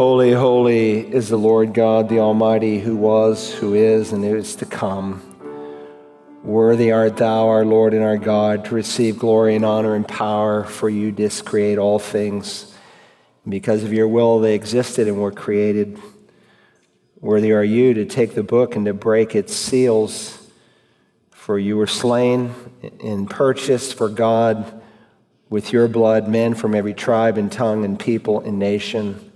Holy, holy is the Lord God, the Almighty, who was, who is, and who is to come. Worthy art thou, our Lord and our God, to receive glory and honor and power, for you didst create all things. Because of your will, they existed and were created. Worthy are you to take the book and to break its seals, for you were slain and purchased for God with your blood men from every tribe and tongue and people and nation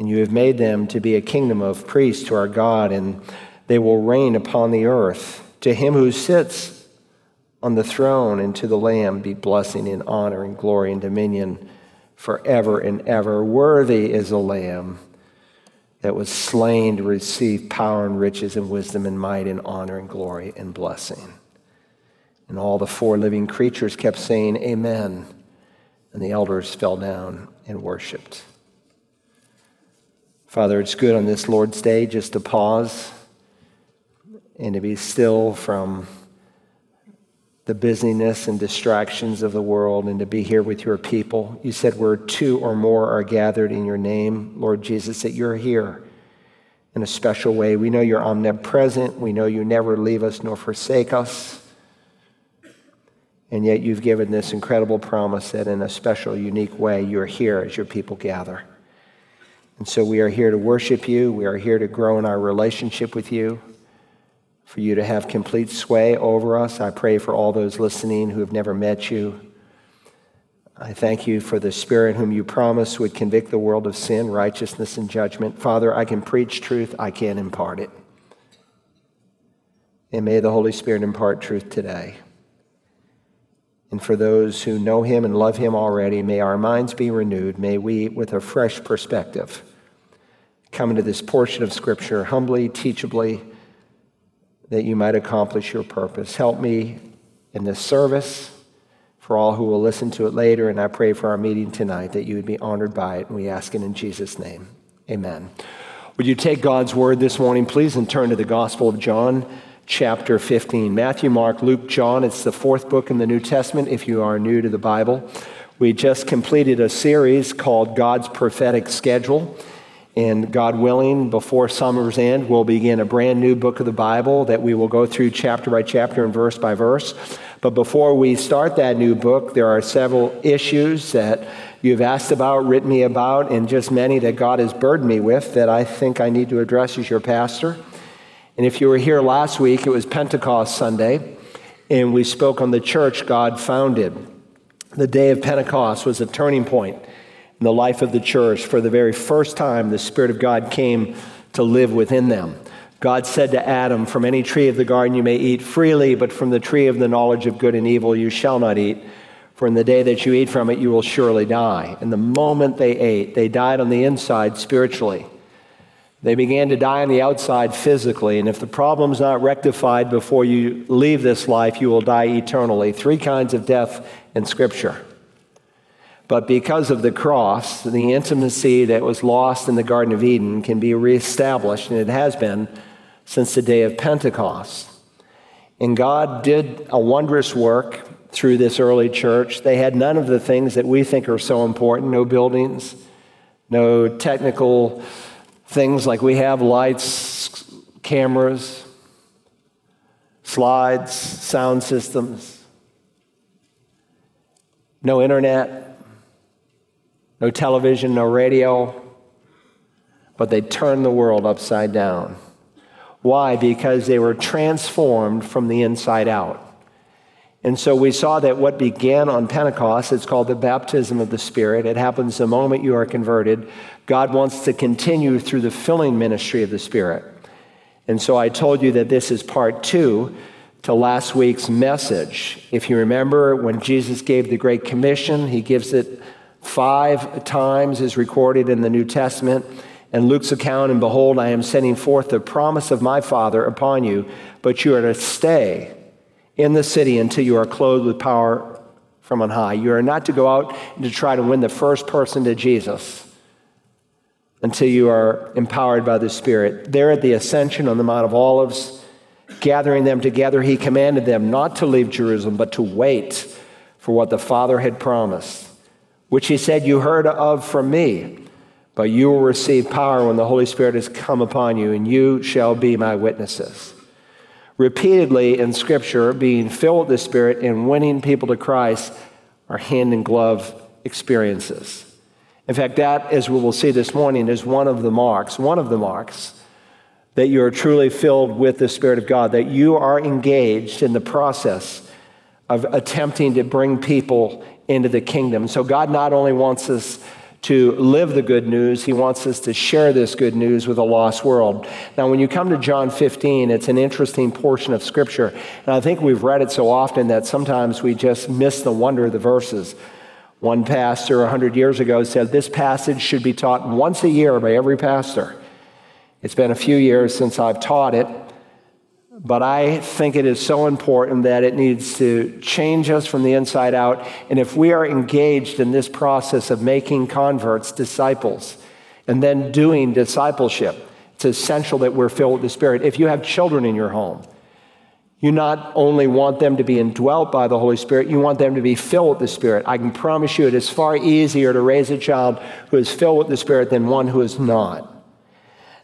and you have made them to be a kingdom of priests to our God, and they will reign upon the earth. To him who sits on the throne and to the Lamb be blessing and honor and glory and dominion forever and ever. Worthy is the Lamb that was slain to receive power and riches and wisdom and might and honor and glory and blessing. And all the four living creatures kept saying, Amen. And the elders fell down and worshiped. Father, it's good on this Lord's Day just to pause and to be still from the busyness and distractions of the world and to be here with your people. You said where two or more are gathered in your name, Lord Jesus, that you're here in a special way. We know you're omnipresent. We know you never leave us nor forsake us. And yet you've given this incredible promise that in a special, unique way, you're here as your people gather. And so we are here to worship you. We are here to grow in our relationship with you, for you to have complete sway over us. I pray for all those listening who have never met you. I thank you for the Spirit whom you promised would convict the world of sin, righteousness, and judgment. Father, I can preach truth, I can't impart it. And may the Holy Spirit impart truth today. And for those who know him and love him already, may our minds be renewed. May we, with a fresh perspective, come into this portion of Scripture humbly, teachably, that you might accomplish your purpose. Help me in this service for all who will listen to it later, and I pray for our meeting tonight that you would be honored by it, and we ask it in Jesus' name. Amen. Would you take God's word this morning, please, and turn to the Gospel of John, chapter 15. Matthew, Mark, Luke, John. It's the fourth book in the New Testament if you are new to the Bible. We just completed a series called God's Prophetic Schedule. And God willing, before summer's end, we'll begin a brand new book of the Bible that we will go through chapter by chapter and verse by verse. But before we start that new book, there are several issues that you've asked about, written me about, and just many that God has burdened me with that I think I need to address as your pastor. And if you were here last week, it was Pentecost Sunday, and we spoke on the church God founded. The day of Pentecost was a turning point in the life of the church. For the very first time, the Spirit of God came to live within them. God said to Adam, From any tree of the garden you may eat freely, but from the tree of the knowledge of good and evil you shall not eat. For in the day that you eat from it, you will surely die. And the moment they ate, they died on the inside spiritually. They began to die on the outside physically. And if the problem's not rectified before you leave this life, you will die eternally. Three kinds of death in Scripture. But because of the cross, the intimacy that was lost in the Garden of Eden can be reestablished, and it has been since the day of Pentecost. And God did a wondrous work through this early church. They had none of the things that we think are so important no buildings, no technical things like we have lights, cameras, slides, sound systems, no internet no television, no radio, but they turned the world upside down. Why? Because they were transformed from the inside out. And so we saw that what began on Pentecost, it's called the baptism of the Spirit. It happens the moment you are converted. God wants to continue through the filling ministry of the Spirit. And so I told you that this is part two to last week's message. If you remember, when Jesus gave the Great Commission, he gives it five times is recorded in the New Testament. And Luke's account, and behold, I am sending forth the promise of my Father upon you, but you are to stay in the city until you are clothed with power from on high. You are not to go out and to try to win the first person to Jesus until you are empowered by the Spirit. There at the ascension on the Mount of Olives, gathering them together, he commanded them not to leave Jerusalem, but to wait for what the Father had promised which he said, You heard of from me. but you will receive power when the Holy Spirit has come upon you, and you shall be my witnesses. Repeatedly in Scripture, being filled with the Spirit and winning people to Christ are hand in glove experiences. In fact, that, as we will see this morning, is one of the marks, one of the marks that you are truly filled with the Spirit of God, that you are engaged in the process of attempting to bring people into the kingdom. So, God not only wants us to live the good news, He wants us to share this good news with a lost world. Now, when you come to John 15, it's an interesting portion of Scripture. And I think we've read it so often that sometimes we just miss the wonder of the verses. One pastor 100 years ago said this passage should be taught once a year by every pastor. It's been a few years since I've taught it, but I think it is so important that it needs to change us from the inside out. And if we are engaged in this process of making converts disciples and then doing discipleship, it's essential that we're filled with the Spirit. If you have children in your home, you not only want them to be indwelt by the Holy Spirit, you want them to be filled with the Spirit. I can promise you it is far easier to raise a child who is filled with the Spirit than one who is not.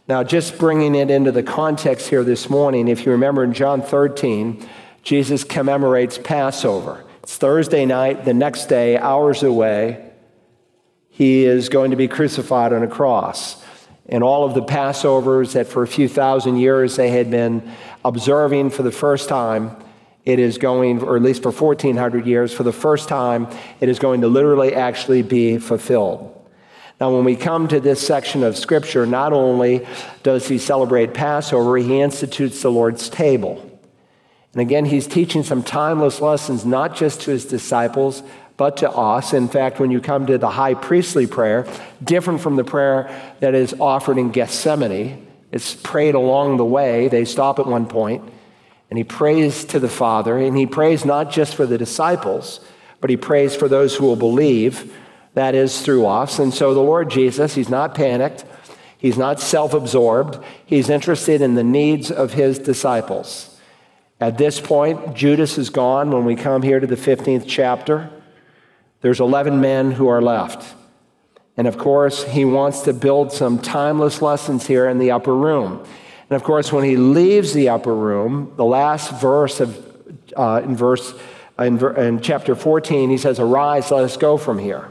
Now, just bringing it into the context here this morning, if you remember in John 13, Jesus commemorates Passover. It's Thursday night, the next day, hours away, he is going to be crucified on a cross. And all of the Passovers that for a few thousand years they had been observing for the first time, it is going, or at least for 1400 years, for the first time, it is going to literally actually be fulfilled. Now, when we come to this section of Scripture, not only does he celebrate Passover, he institutes the Lord's table. And again, he's teaching some timeless lessons, not just to his disciples, but to us. In fact, when you come to the high priestly prayer, different from the prayer that is offered in Gethsemane, it's prayed along the way. They stop at one point, and he prays to the Father, and he prays not just for the disciples, but he prays for those who will believe that is through us. And so the Lord Jesus, he's not panicked, he's not self absorbed, he's interested in the needs of his disciples. At this point, Judas is gone when we come here to the 15th chapter. There's 11 men who are left. And of course, he wants to build some timeless lessons here in the upper room. And of course, when he leaves the upper room, the last verse of uh, in verse in, in chapter 14, he says, "Arise, let us go from here."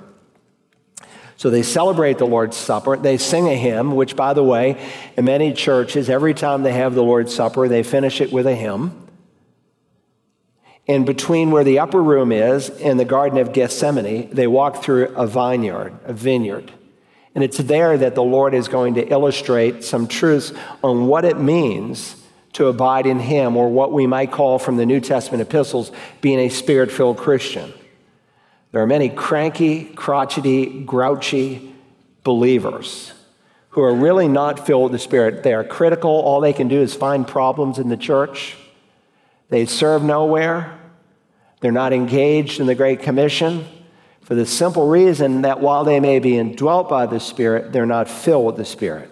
So they celebrate the Lord's Supper. They sing a hymn, which, by the way, in many churches, every time they have the Lord's Supper, they finish it with a hymn. And between where the upper room is and the Garden of Gethsemane, they walk through a vineyard, a vineyard. And it's there that the Lord is going to illustrate some truths on what it means to abide in Him, or what we might call from the New Testament epistles being a spirit filled Christian. There are many cranky, crotchety, grouchy believers who are really not filled with the Spirit. They are critical. All they can do is find problems in the church. They serve nowhere. They're not engaged in the Great Commission for the simple reason that while they may be indwelt by the Spirit, they're not filled with the Spirit.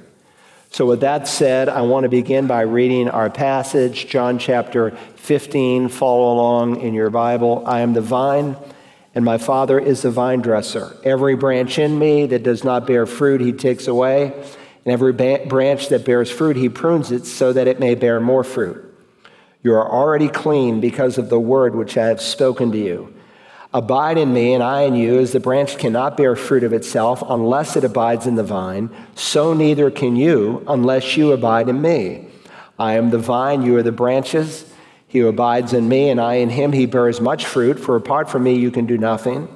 So, with that said, I want to begin by reading our passage, John chapter 15. Follow along in your Bible. I am the vine and my Father is the vine dresser. Every branch in me that does not bear fruit, he takes away. And every ba- branch that bears fruit, he prunes it so that it may bear more fruit. You are already clean because of the word which I have spoken to you. Abide in me, and I in you, as the branch cannot bear fruit of itself unless it abides in the vine, so neither can you unless you abide in me. I am the vine, you are the branches. He who abides in me and I in him, he bears much fruit, for apart from me you can do nothing.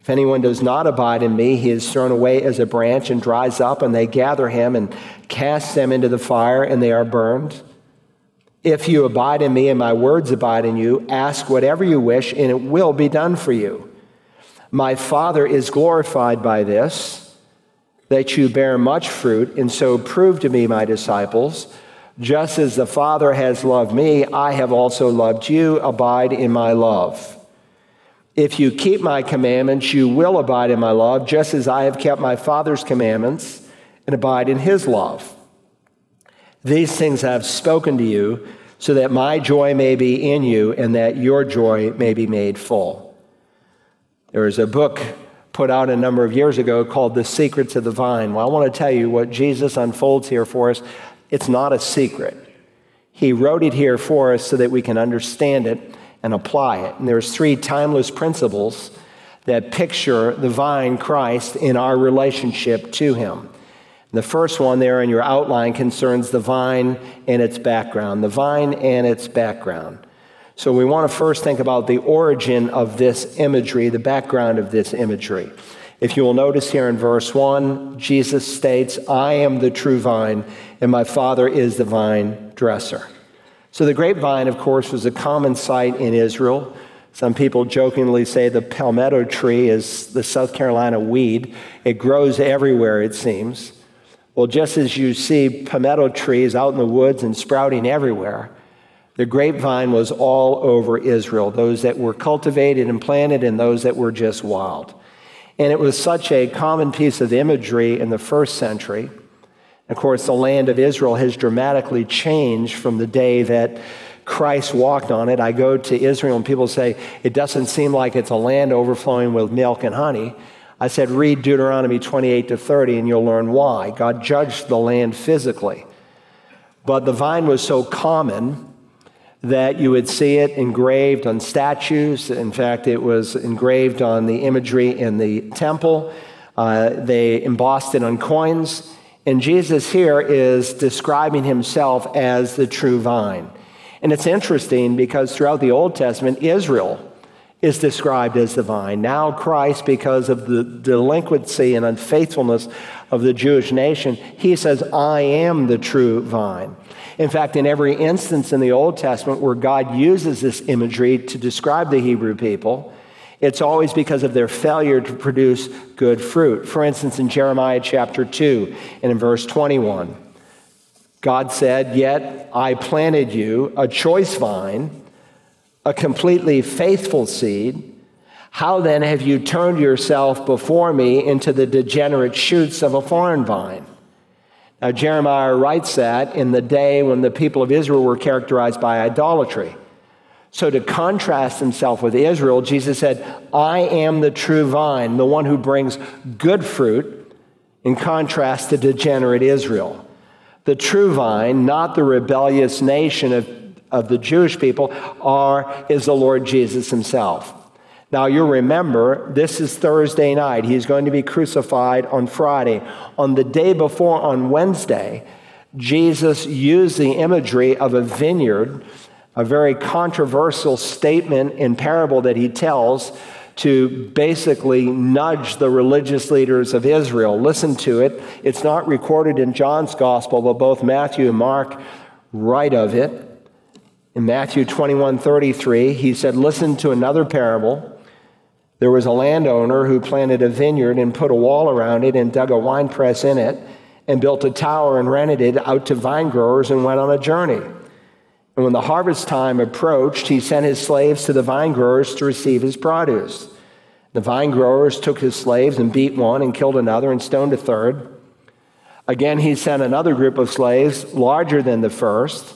If anyone does not abide in me, he is thrown away as a branch and dries up, and they gather him and cast them into the fire, and they are burned. If you abide in me and my words abide in you, ask whatever you wish, and it will be done for you. My Father is glorified by this, that you bear much fruit, and so prove to me, my disciples. Just as the Father has loved me, I have also loved you. Abide in my love. If you keep my commandments, you will abide in my love, just as I have kept my Father's commandments and abide in his love. These things I have spoken to you, so that my joy may be in you and that your joy may be made full. There is a book put out a number of years ago called The Secrets of the Vine. Well, I want to tell you what Jesus unfolds here for us. It's not a secret. He wrote it here for us so that we can understand it and apply it. And there's three timeless principles that picture the vine Christ in our relationship to him. The first one there in your outline concerns the vine and its background. The vine and its background. So we want to first think about the origin of this imagery, the background of this imagery. If you will notice here in verse 1, Jesus states, I am the true vine, and my Father is the vine dresser. So the grapevine, of course, was a common sight in Israel. Some people jokingly say the palmetto tree is the South Carolina weed. It grows everywhere, it seems. Well, just as you see palmetto trees out in the woods and sprouting everywhere, the grapevine was all over Israel, those that were cultivated and planted and those that were just wild. And it was such a common piece of imagery in the first century. Of course, the land of Israel has dramatically changed from the day that Christ walked on it. I go to Israel and people say, it doesn't seem like it's a land overflowing with milk and honey. I said, read Deuteronomy 28 to 30 and you'll learn why. God judged the land physically. But the vine was so common that you would see it engraved on statues. In fact, it was engraved on the imagery in the temple. Uh, they embossed it on coins. And Jesus here is describing himself as the true vine. And it's interesting because throughout the Old Testament, Israel is described as the vine. Now, Christ, because of the delinquency and unfaithfulness of the Jewish nation, he says, I am the true vine. In fact, in every instance in the Old Testament where God uses this imagery to describe the Hebrew people, it's always because of their failure to produce good fruit. For instance, in Jeremiah chapter 2 and in verse 21, God said, Yet I planted you a choice vine a completely faithful seed, how then have you turned yourself before me into the degenerate shoots of a foreign vine? Now, Jeremiah writes that in the day when the people of Israel were characterized by idolatry. So, to contrast himself with Israel, Jesus said, I am the true vine, the one who brings good fruit, in contrast to degenerate Israel. The true vine, not the rebellious nation of of the Jewish people are is the Lord Jesus himself. Now you'll remember this is Thursday night. He's going to be crucified on Friday. On the day before on Wednesday, Jesus used the imagery of a vineyard, a very controversial statement in parable that he tells to basically nudge the religious leaders of Israel. Listen to it. It's not recorded in John's gospel, but both Matthew and Mark write of it. In Matthew 21 33, he said, Listen to another parable. There was a landowner who planted a vineyard and put a wall around it and dug a wine press in it and built a tower and rented it out to vine growers and went on a journey. And when the harvest time approached, he sent his slaves to the vine growers to receive his produce. The vine growers took his slaves and beat one and killed another and stoned a third. Again, he sent another group of slaves, larger than the first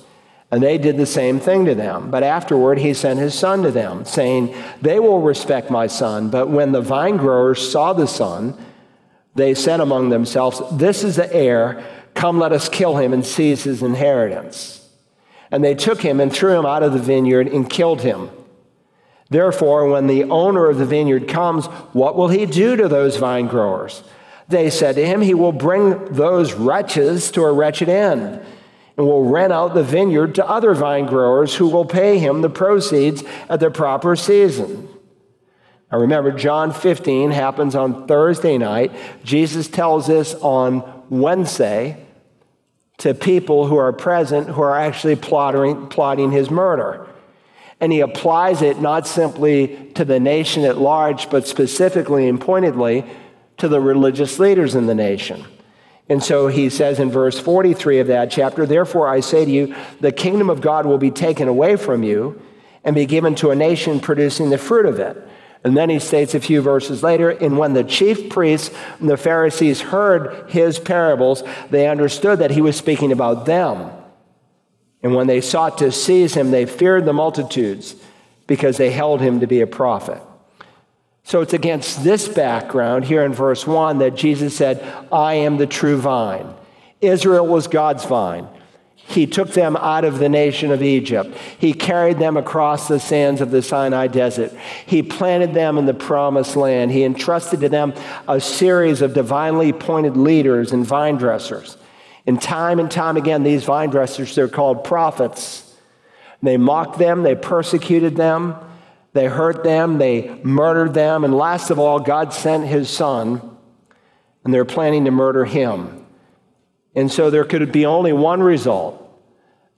and they did the same thing to them. But afterward, he sent his son to them, saying, They will respect my son. But when the vine growers saw the son, they said among themselves, This is the heir. Come, let us kill him and seize his inheritance. And they took him and threw him out of the vineyard and killed him. Therefore, when the owner of the vineyard comes, what will he do to those vine growers? They said to him, He will bring those wretches to a wretched end and will rent out the vineyard to other vine growers who will pay him the proceeds at the proper season. Now remember, John 15 happens on Thursday night. Jesus tells this on Wednesday to people who are present who are actually plotting, plotting his murder. And he applies it not simply to the nation at large, but specifically and pointedly to the religious leaders in the nation. And so he says in verse 43 of that chapter, Therefore I say to you, the kingdom of God will be taken away from you and be given to a nation producing the fruit of it. And then he states a few verses later, and when the chief priests and the Pharisees heard his parables, they understood that he was speaking about them. And when they sought to seize him, they feared the multitudes because they held him to be a prophet. So it's against this background here in verse 1 that Jesus said, I am the true vine. Israel was God's vine. He took them out of the nation of Egypt. He carried them across the sands of the Sinai desert. He planted them in the promised land. He entrusted to them a series of divinely appointed leaders and vine dressers. And time and time again, these vine dressers, they're called prophets. They mocked them, they persecuted them, they hurt them, they murdered them, and last of all, God sent his son, and they're planning to murder him. And so there could be only one result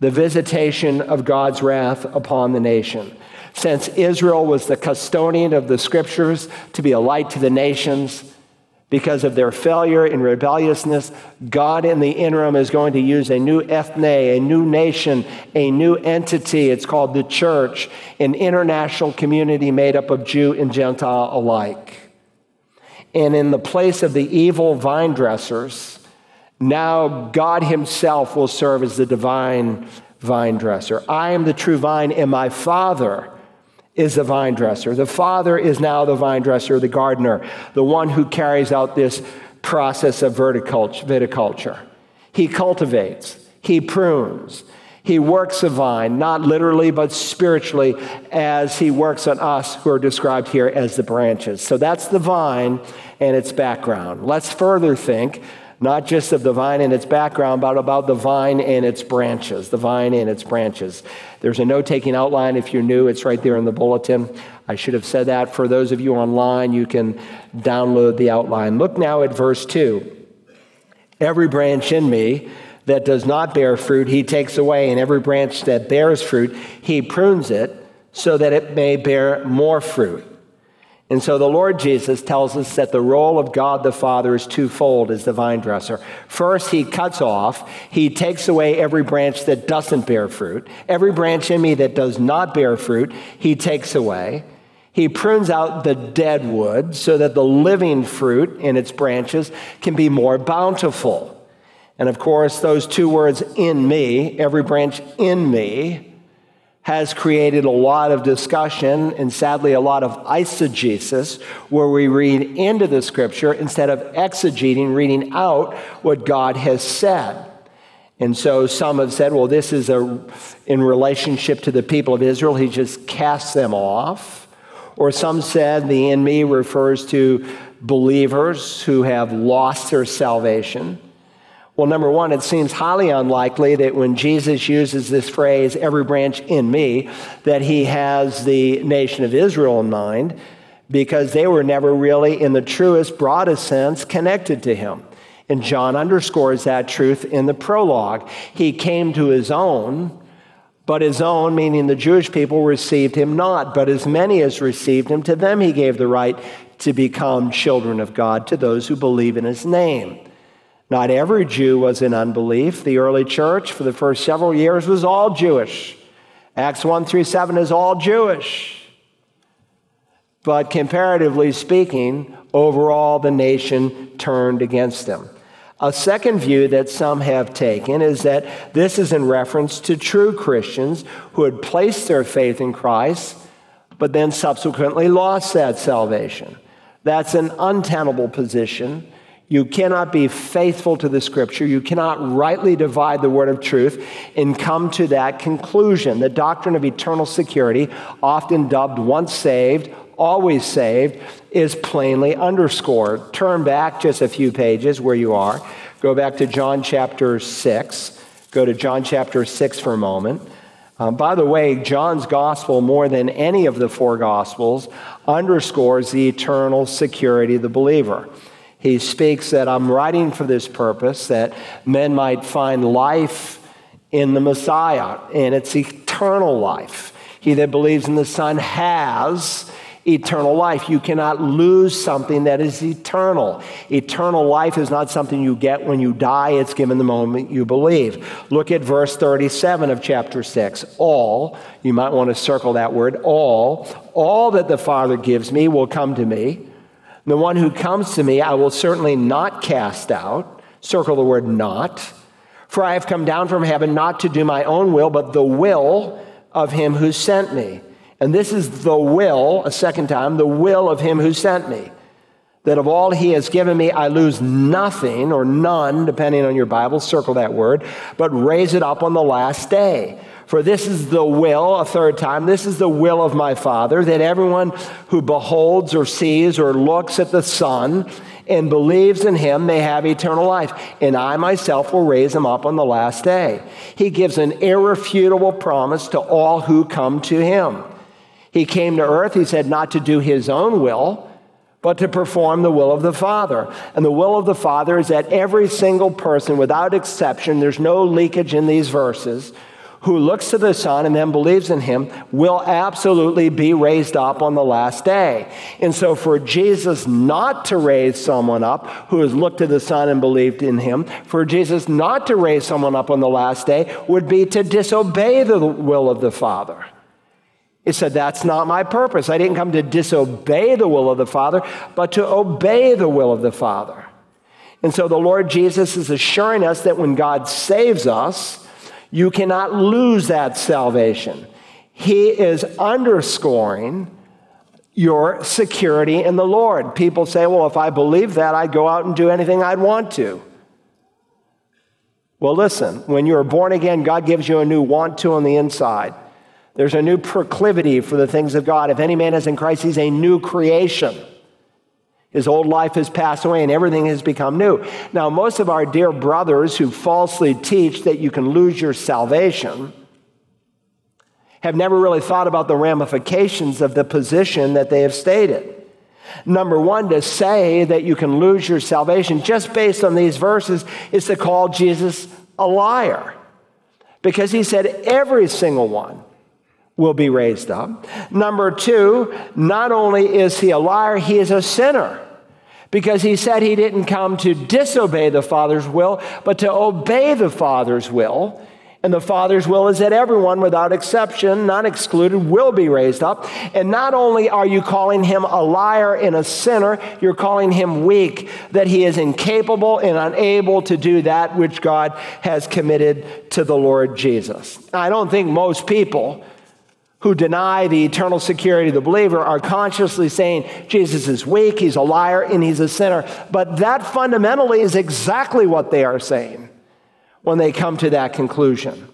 the visitation of God's wrath upon the nation. Since Israel was the custodian of the scriptures to be a light to the nations, because of their failure and rebelliousness, God in the interim is going to use a new ethne, a new nation, a new entity. It's called the church, an international community made up of Jew and Gentile alike. And in the place of the evil vine dressers, now God Himself will serve as the divine vine dresser. I am the true vine, and my Father is the vine dresser. The Father is now the vine dresser, the gardener, the one who carries out this process of viticulture. He cultivates, he prunes, he works the vine, not literally, but spiritually, as he works on us who are described here as the branches. So that's the vine and its background. Let's further think not just of the vine and its background, but about the vine and its branches. The vine and its branches. There's a note taking outline if you're new, it's right there in the bulletin. I should have said that. For those of you online, you can download the outline. Look now at verse 2. Every branch in me that does not bear fruit, he takes away, and every branch that bears fruit, he prunes it so that it may bear more fruit. And so the Lord Jesus tells us that the role of God the Father is twofold as the vine dresser. First, he cuts off, he takes away every branch that doesn't bear fruit. Every branch in me that does not bear fruit, he takes away. He prunes out the dead wood so that the living fruit in its branches can be more bountiful. And of course, those two words, in me, every branch in me, has created a lot of discussion and sadly a lot of eisegesis where we read into the scripture instead of exegeting, reading out what God has said. And so some have said, well, this is a, in relationship to the people of Israel, he just casts them off. Or some said the in me refers to believers who have lost their salvation. Well, number one, it seems highly unlikely that when Jesus uses this phrase, every branch in me, that he has the nation of Israel in mind, because they were never really, in the truest, broadest sense, connected to him. And John underscores that truth in the prologue. He came to his own, but his own, meaning the Jewish people, received him not. But as many as received him, to them he gave the right to become children of God, to those who believe in his name. Not every Jew was in unbelief. The early church, for the first several years, was all Jewish. Acts 1 through 7 is all Jewish. But comparatively speaking, overall, the nation turned against them. A second view that some have taken is that this is in reference to true Christians who had placed their faith in Christ, but then subsequently lost that salvation. That's an untenable position you cannot be faithful to the scripture. You cannot rightly divide the word of truth and come to that conclusion. The doctrine of eternal security, often dubbed once saved, always saved, is plainly underscored. Turn back just a few pages where you are. Go back to John chapter 6. Go to John chapter 6 for a moment. Um, by the way, John's gospel, more than any of the four gospels, underscores the eternal security of the believer he speaks that I'm writing for this purpose, that men might find life in the Messiah, and it's eternal life. He that believes in the Son has eternal life. You cannot lose something that is eternal. Eternal life is not something you get when you die, it's given the moment you believe. Look at verse 37 of chapter 6. All, you might want to circle that word, all, all that the Father gives me will come to me. The one who comes to me, I will certainly not cast out. Circle the word not. For I have come down from heaven not to do my own will, but the will of him who sent me. And this is the will, a second time, the will of him who sent me. That of all he has given me, I lose nothing or none, depending on your Bible, circle that word, but raise it up on the last day. For this is the will, a third time, this is the will of my Father, that everyone who beholds or sees or looks at the Son and believes in him may have eternal life. And I myself will raise him up on the last day. He gives an irrefutable promise to all who come to him. He came to earth, he said, not to do his own will, but to perform the will of the Father. And the will of the Father is that every single person, without exception, there's no leakage in these verses, who looks to the Son and then believes in him will absolutely be raised up on the last day. And so, for Jesus not to raise someone up who has looked to the Son and believed in him, for Jesus not to raise someone up on the last day would be to disobey the will of the Father. He said, That's not my purpose. I didn't come to disobey the will of the Father, but to obey the will of the Father. And so the Lord Jesus is assuring us that when God saves us, you cannot lose that salvation. He is underscoring your security in the Lord. People say, well, if I believe that, I'd go out and do anything I'd want to. Well, listen, when you're born again, God gives you a new want to on the inside. There's a new proclivity for the things of God. If any man is in Christ, he's a new creation. His old life has passed away and everything has become new. Now, most of our dear brothers who falsely teach that you can lose your salvation have never really thought about the ramifications of the position that they have stated. Number one, to say that you can lose your salvation just based on these verses is to call Jesus a liar. Because he said every single one will be raised up. Number two, not only is he a liar, he is a sinner. Because he said he didn't come to disobey the Father's will, but to obey the Father's will. And the Father's will is that everyone, without exception, not excluded, will be raised up. And not only are you calling him a liar and a sinner, you're calling him weak, that he is incapable and unable to do that which God has committed to the Lord Jesus. I don't think most people who deny the eternal security of the believer are consciously saying Jesus is weak, he's a liar, and he's a sinner. But that fundamentally is exactly what they are saying when they come to that conclusion.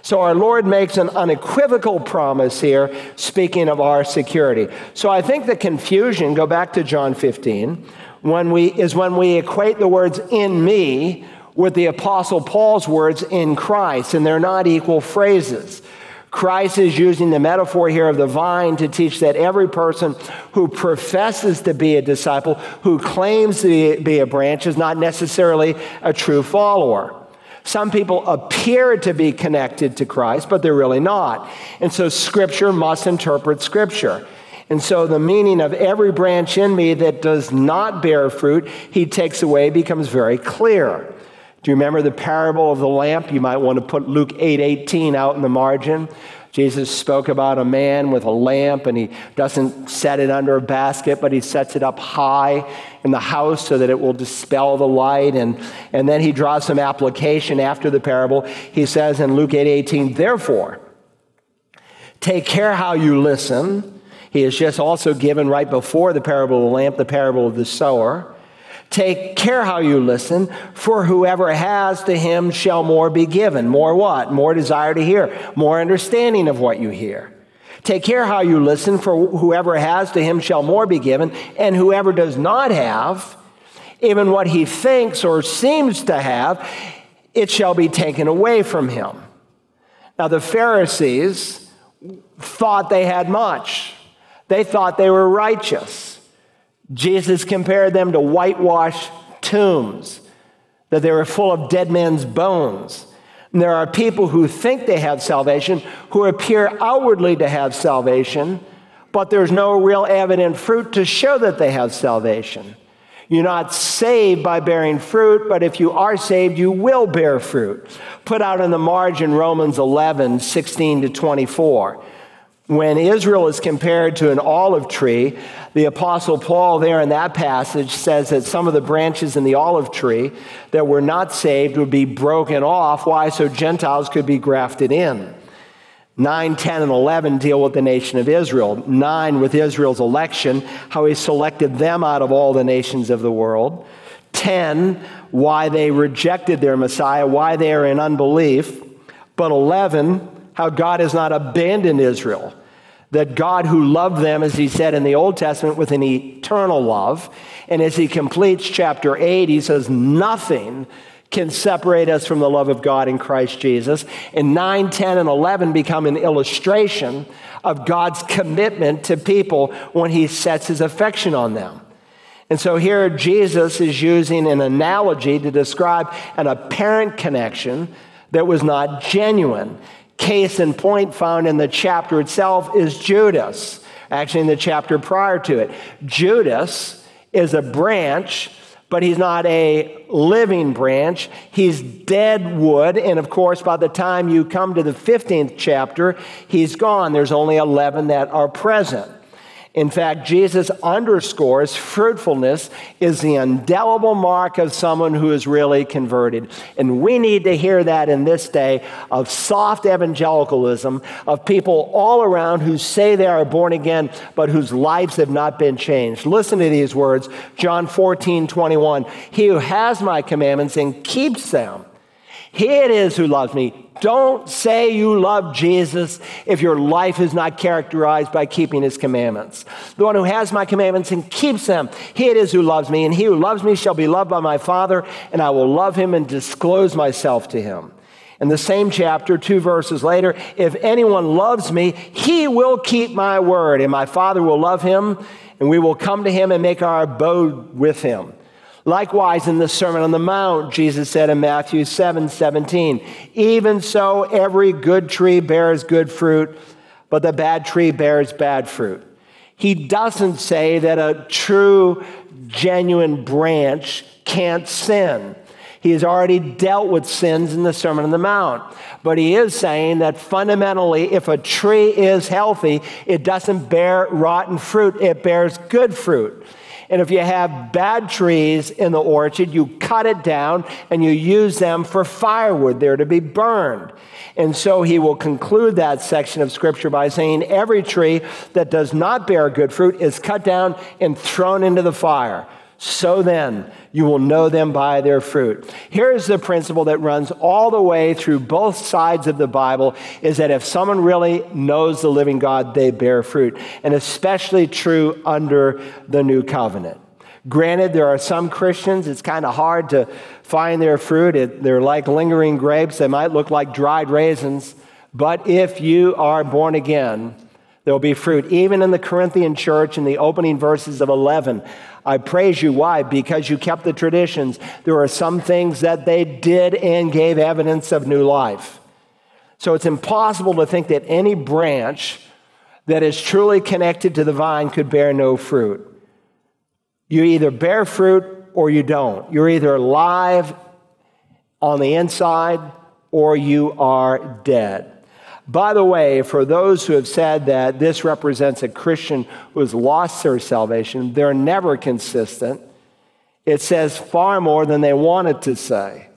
So our Lord makes an unequivocal promise here, speaking of our security. So I think the confusion, go back to John 15, when we, is when we equate the words in me with the Apostle Paul's words in Christ, and they're not equal phrases. Christ is using the metaphor here of the vine to teach that every person who professes to be a disciple, who claims to be a branch, is not necessarily a true follower. Some people appear to be connected to Christ, but they're really not. And so Scripture must interpret Scripture. And so the meaning of every branch in me that does not bear fruit, he takes away, becomes very clear. Do you remember the parable of the lamp? You might want to put Luke 8 18 out in the margin. Jesus spoke about a man with a lamp, and he doesn't set it under a basket, but he sets it up high in the house so that it will dispel the light. And, and then he draws some application after the parable. He says in Luke 8 18, Therefore, take care how you listen. He has just also given right before the parable of the lamp the parable of the sower. Take care how you listen, for whoever has to him shall more be given. More what? More desire to hear, more understanding of what you hear. Take care how you listen, for whoever has to him shall more be given, and whoever does not have, even what he thinks or seems to have, it shall be taken away from him. Now, the Pharisees thought they had much, they thought they were righteous. Jesus compared them to whitewashed tombs, that they were full of dead men's bones. And there are people who think they have salvation, who appear outwardly to have salvation, but there's no real evident fruit to show that they have salvation. You're not saved by bearing fruit, but if you are saved, you will bear fruit. Put out in the margin Romans 11, 16 to 24. When Israel is compared to an olive tree, the Apostle Paul, there in that passage, says that some of the branches in the olive tree that were not saved would be broken off. Why? So Gentiles could be grafted in. 9, 10, and 11 deal with the nation of Israel. 9 with Israel's election, how he selected them out of all the nations of the world. 10, why they rejected their Messiah, why they are in unbelief. But 11, how God has not abandoned Israel. That God, who loved them, as he said in the Old Testament, with an eternal love. And as he completes chapter 8, he says, Nothing can separate us from the love of God in Christ Jesus. And 9, 10, and 11 become an illustration of God's commitment to people when he sets his affection on them. And so here Jesus is using an analogy to describe an apparent connection that was not genuine. Case in point found in the chapter itself is Judas, actually, in the chapter prior to it. Judas is a branch but he's not a living branch. He's dead wood. And of course, by the time you come to the 15th chapter, he's gone. There's only 11 that are present. In fact, Jesus underscores fruitfulness is the indelible mark of someone who is really converted. And we need to hear that in this day of soft evangelicalism, of people all around who say they are born again, but whose lives have not been changed. Listen to these words John 14, 21. He who has my commandments and keeps them, he it is who loves me. Don't say you love Jesus if your life is not characterized by keeping his commandments. The one who has my commandments and keeps them, he it is who loves me, and he who loves me shall be loved by my Father, and I will love him and disclose myself to him. In the same chapter, two verses later, if anyone loves me, he will keep my word, and my Father will love him, and we will come to him and make our abode with him. Likewise, in the Sermon on the Mount, Jesus said in Matthew 7 17, Even so, every good tree bears good fruit, but the bad tree bears bad fruit. He doesn't say that a true, genuine branch can't sin. He has already dealt with sins in the Sermon on the Mount. But he is saying that fundamentally, if a tree is healthy, it doesn't bear rotten fruit, it bears good fruit. And if you have bad trees in the orchard, you cut it down and you use them for firewood there to be burned. And so he will conclude that section of scripture by saying, Every tree that does not bear good fruit is cut down and thrown into the fire. So then, you will know them by their fruit. Here's the principle that runs all the way through both sides of the Bible is that if someone really knows the living God, they bear fruit. And especially true under the new covenant. Granted, there are some Christians, it's kind of hard to find their fruit. It, they're like lingering grapes, they might look like dried raisins. But if you are born again, there will be fruit. Even in the Corinthian church, in the opening verses of 11, I praise you. Why? Because you kept the traditions. There are some things that they did and gave evidence of new life. So it's impossible to think that any branch that is truly connected to the vine could bear no fruit. You either bear fruit or you don't. You're either alive on the inside or you are dead. By the way, for those who have said that this represents a Christian who has lost their salvation, they're never consistent. It says far more than they wanted to say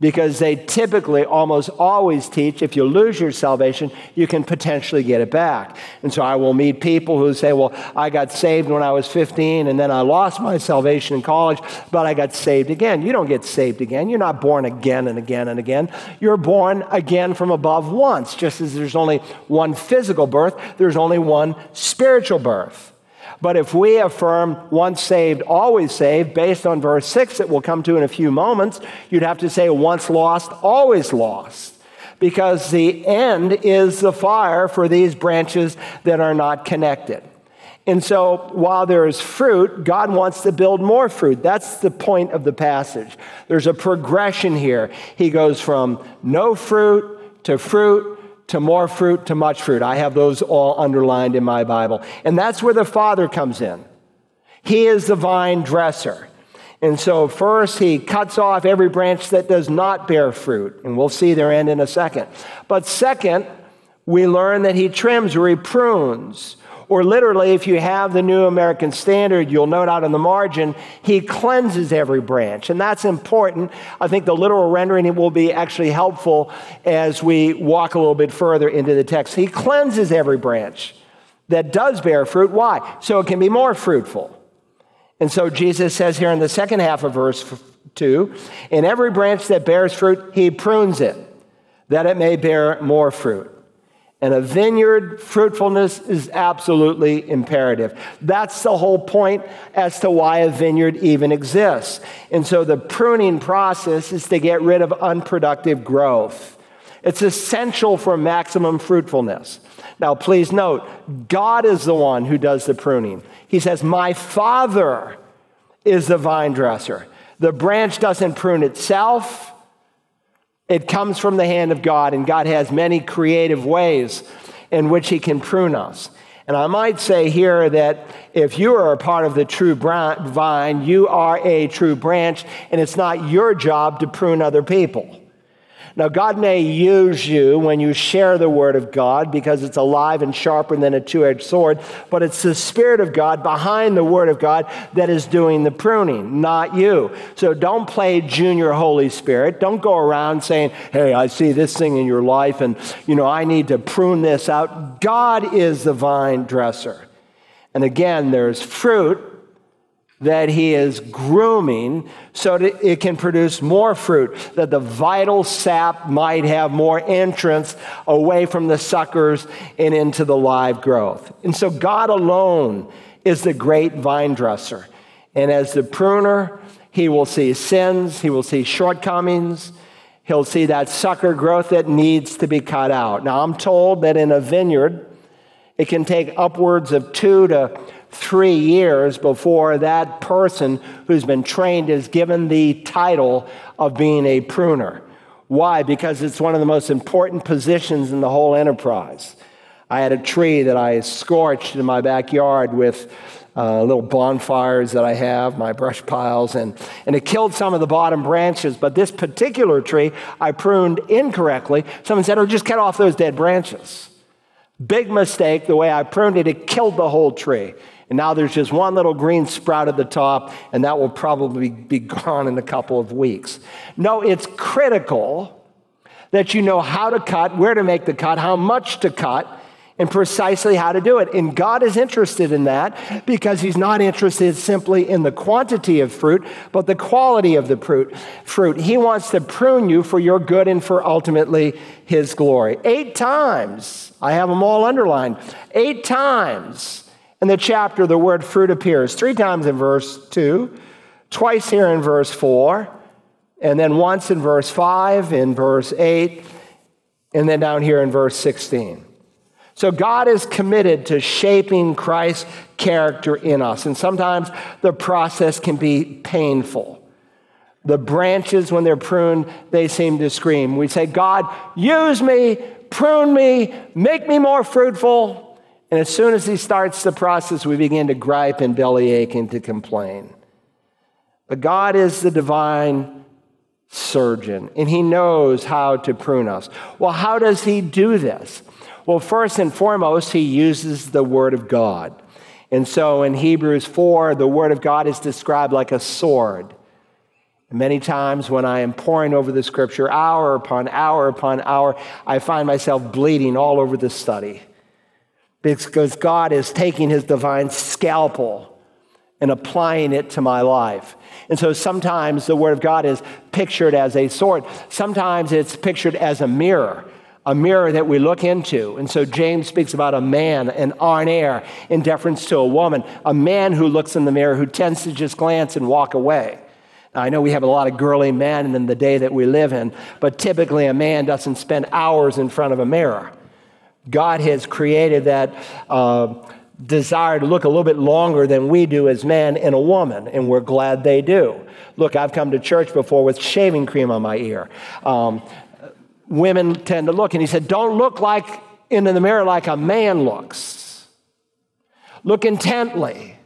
because they typically almost always teach if you lose your salvation, you can potentially get it back. And so I will meet people who say, Well, I got saved when I was 15 and then I lost my salvation in college, but I got saved again. You don't get saved again. You're not born again and again and again. You're born again from above once. Just as there's only one physical birth, there's only one spiritual birth. But if we affirm once saved, always saved, based on verse 6 that we'll come to in a few moments, you'd have to say once lost, always lost. Because the end is the fire for these branches that are not connected. And so, while there is fruit, God wants to build more fruit. That's the point of the passage. There's a progression here. He goes from no fruit to fruit to more fruit to much fruit. I have those all underlined in my Bible. And that's where the Father comes in. He is the vine dresser. And so, first, he cuts off every branch that does not bear fruit. And we'll see their end in a second. But second, we learn that he trims or he prunes Or literally, if you have the New American Standard, you'll note out in the margin, he cleanses every branch. And that's important. I think the literal rendering will be actually helpful as we walk a little bit further into the text. He cleanses every branch that does bear fruit. Why? So it can be more fruitful. And so Jesus says here in the second half of verse 2 In every branch that bears fruit, he prunes it, that it may bear more fruit. And a vineyard fruitfulness is absolutely imperative. That's the whole point as to why a vineyard even exists. And so the pruning process is to get rid of unproductive growth. It's essential for maximum fruitfulness. Now, please note, God is the one who does the pruning. He says, My Father is the vine dresser. The branch doesn't prune itself, it comes from the hand of God, and God has many creative ways in which He can prune us. And I might say here that if you are a part of the true vine, you are a true branch, and it's not your job to prune other people. Now, God may use you when you share the Word of God because it's alive and sharper than a two edged sword, but it's the Spirit of God behind the Word of God that is doing the pruning, not you. So don't play junior Holy Spirit. Don't go around saying, hey, I see this thing in your life and, you know, I need to prune this out. God is the vine dresser. And again, there's fruit that he is grooming so that it can produce more fruit, that the vital sap might have more entrance away from the suckers and into the live growth. And so God alone is the great vine dresser. And as the pruner, he will see sins, he will see shortcomings, he'll see that sucker growth that needs to be cut out. Now, I'm told that in a vineyard, it can take upwards of two to three years before that person who's been trained is given the title of being a pruner. Why? Because it's one of the most important positions in the whole enterprise. I had a tree that I scorched in my backyard with uh, little bonfires that I have, my brush piles, and, and it killed some of the bottom branches. But this particular tree I pruned incorrectly. Someone said, Oh, just cut off those dead branches. Big mistake. The way I pruned it, it killed the whole tree. And now there's just one little green sprout at the top, and that will probably be gone in a couple of weeks. No, it's critical that you know how to cut, where to make the cut, how much to cut, and precisely how to do it. And God is interested in that because He's not interested simply in the quantity of fruit, but the quality of the fruit. Fruit. He wants to prune you for your good and for ultimately His glory. Eight times, I have them all underlined. Eight times in the chapter, the word fruit appears three times in verse 2, twice here in verse 4, and then once in verse 5, in verse 8, and then down here in verse 16. So God is committed to shaping Christ's character in us. And sometimes the process can be painful. The branches, when they're pruned, they seem to scream. We say, God, use me, prune me, make me more fruitful. And as soon as he starts the process, we begin to gripe and bellyache and to complain. But God is the divine surgeon, and he knows how to prune us. Well, how does he do this? Well, first and foremost, he uses the Word of God. And so in Hebrews 4, the Word of God is described like a sword. Many times when I am poring over the scripture, hour upon hour upon hour, I find myself bleeding all over the study because God is taking his divine scalpel and applying it to my life. And so sometimes the Word of God is pictured as a sword, sometimes it's pictured as a mirror. A mirror that we look into. And so James speaks about a man, an aner, in deference to a woman, a man who looks in the mirror who tends to just glance and walk away. Now, I know we have a lot of girly men in the day that we live in, but typically a man doesn't spend hours in front of a mirror. God has created that uh, desire to look a little bit longer than we do as men and a woman, and we're glad they do. Look, I've come to church before with shaving cream on my ear. Um, women tend to look, and he said, Don't look like into the mirror like a man looks. Look intently.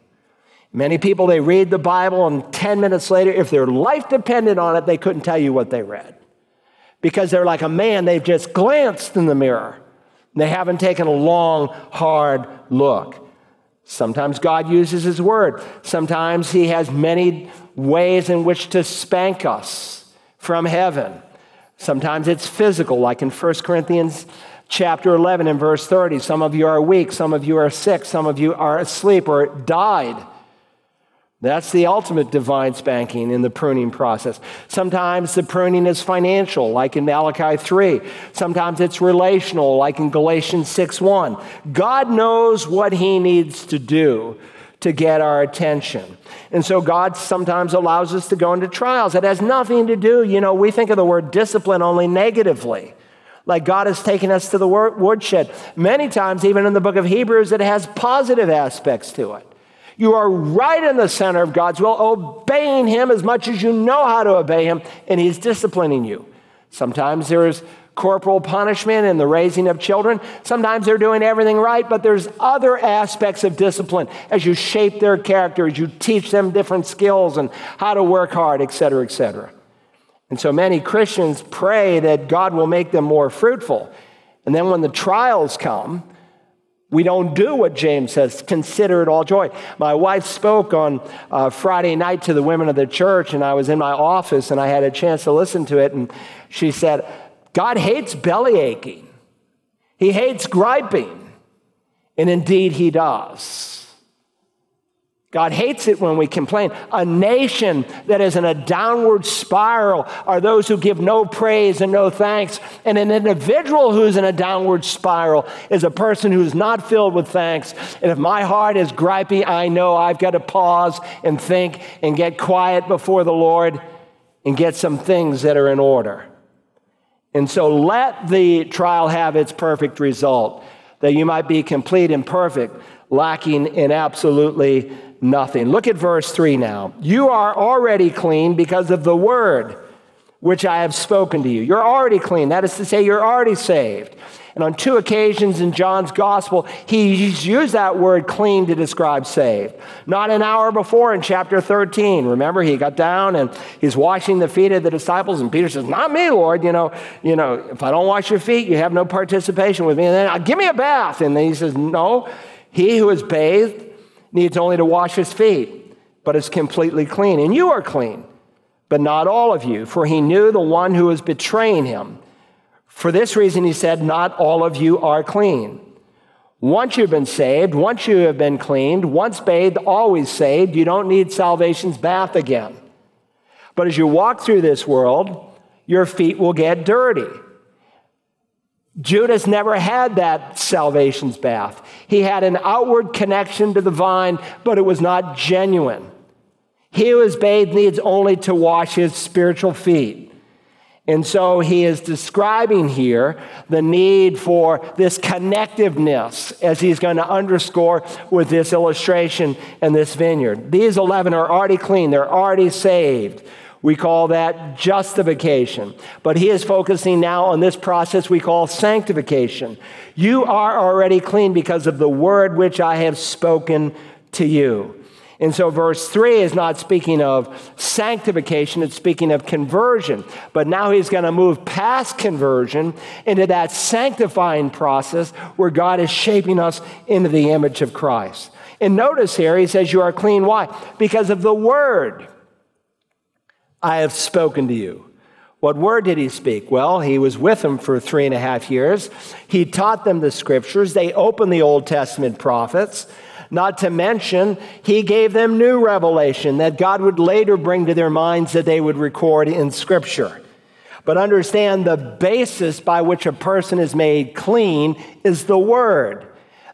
Many people, they read the Bible, and 10 minutes later, if their life depended on it, they couldn't tell you what they read. Because they're like a man, they've just glanced in the mirror. They haven't taken a long, hard look. Sometimes God uses His word. Sometimes He has many ways in which to spank us from heaven. Sometimes it's physical, like in 1 Corinthians chapter 11 and verse 30. Some of you are weak, some of you are sick, some of you are asleep or died. That's the ultimate divine spanking in the pruning process. Sometimes the pruning is financial, like in Malachi 3. Sometimes it's relational, like in Galatians 6 1. God knows what He needs to do to get our attention. And so God sometimes allows us to go into trials. It has nothing to do, you know, we think of the word discipline only negatively. Like God has taken us to the woodshed. Many times, even in the book of Hebrews, it has positive aspects to it. You are right in the center of God's will, obeying Him as much as you know how to obey Him, and He's disciplining you. Sometimes there's corporal punishment and the raising of children. Sometimes they're doing everything right, but there's other aspects of discipline as you shape their character, as you teach them different skills and how to work hard, et cetera, et cetera. And so many Christians pray that God will make them more fruitful. And then when the trials come, we don't do what James says, consider it all joy. My wife spoke on uh, Friday night to the women of the church, and I was in my office and I had a chance to listen to it. And she said, God hates belly aching, He hates griping. And indeed, He does. God hates it when we complain. A nation that is in a downward spiral are those who give no praise and no thanks. And an individual who's in a downward spiral is a person who's not filled with thanks. And if my heart is gripey, I know I've got to pause and think and get quiet before the Lord and get some things that are in order. And so let the trial have its perfect result, that you might be complete and perfect, lacking in absolutely nothing. Look at verse 3 now. You are already clean because of the word which I have spoken to you. You're already clean. That is to say, you're already saved. And on two occasions in John's gospel, he's used that word clean to describe saved. Not an hour before in chapter 13. Remember, he got down and he's washing the feet of the disciples, and Peter says, Not me, Lord. You know, you know, if I don't wash your feet, you have no participation with me. And then give me a bath. And then he says, No, he who is bathed needs only to wash his feet, but is completely clean. And you are clean, but not all of you, for he knew the one who was betraying him. For this reason, he said, Not all of you are clean. Once you've been saved, once you have been cleaned, once bathed, always saved, you don't need salvation's bath again. But as you walk through this world, your feet will get dirty. Judas never had that salvation's bath. He had an outward connection to the vine, but it was not genuine. He who is bathed needs only to wash his spiritual feet. And so he is describing here the need for this connectiveness as he's going to underscore with this illustration and this vineyard. These 11 are already clean, they're already saved. We call that justification. But he is focusing now on this process we call sanctification. You are already clean because of the word which I have spoken to you. And so, verse 3 is not speaking of sanctification, it's speaking of conversion. But now he's going to move past conversion into that sanctifying process where God is shaping us into the image of Christ. And notice here, he says, You are clean. Why? Because of the word. I have spoken to you. What word did he speak? Well, he was with them for three and a half years. He taught them the scriptures. They opened the Old Testament prophets. Not to mention, he gave them new revelation that God would later bring to their minds that they would record in scripture. But understand the basis by which a person is made clean is the word.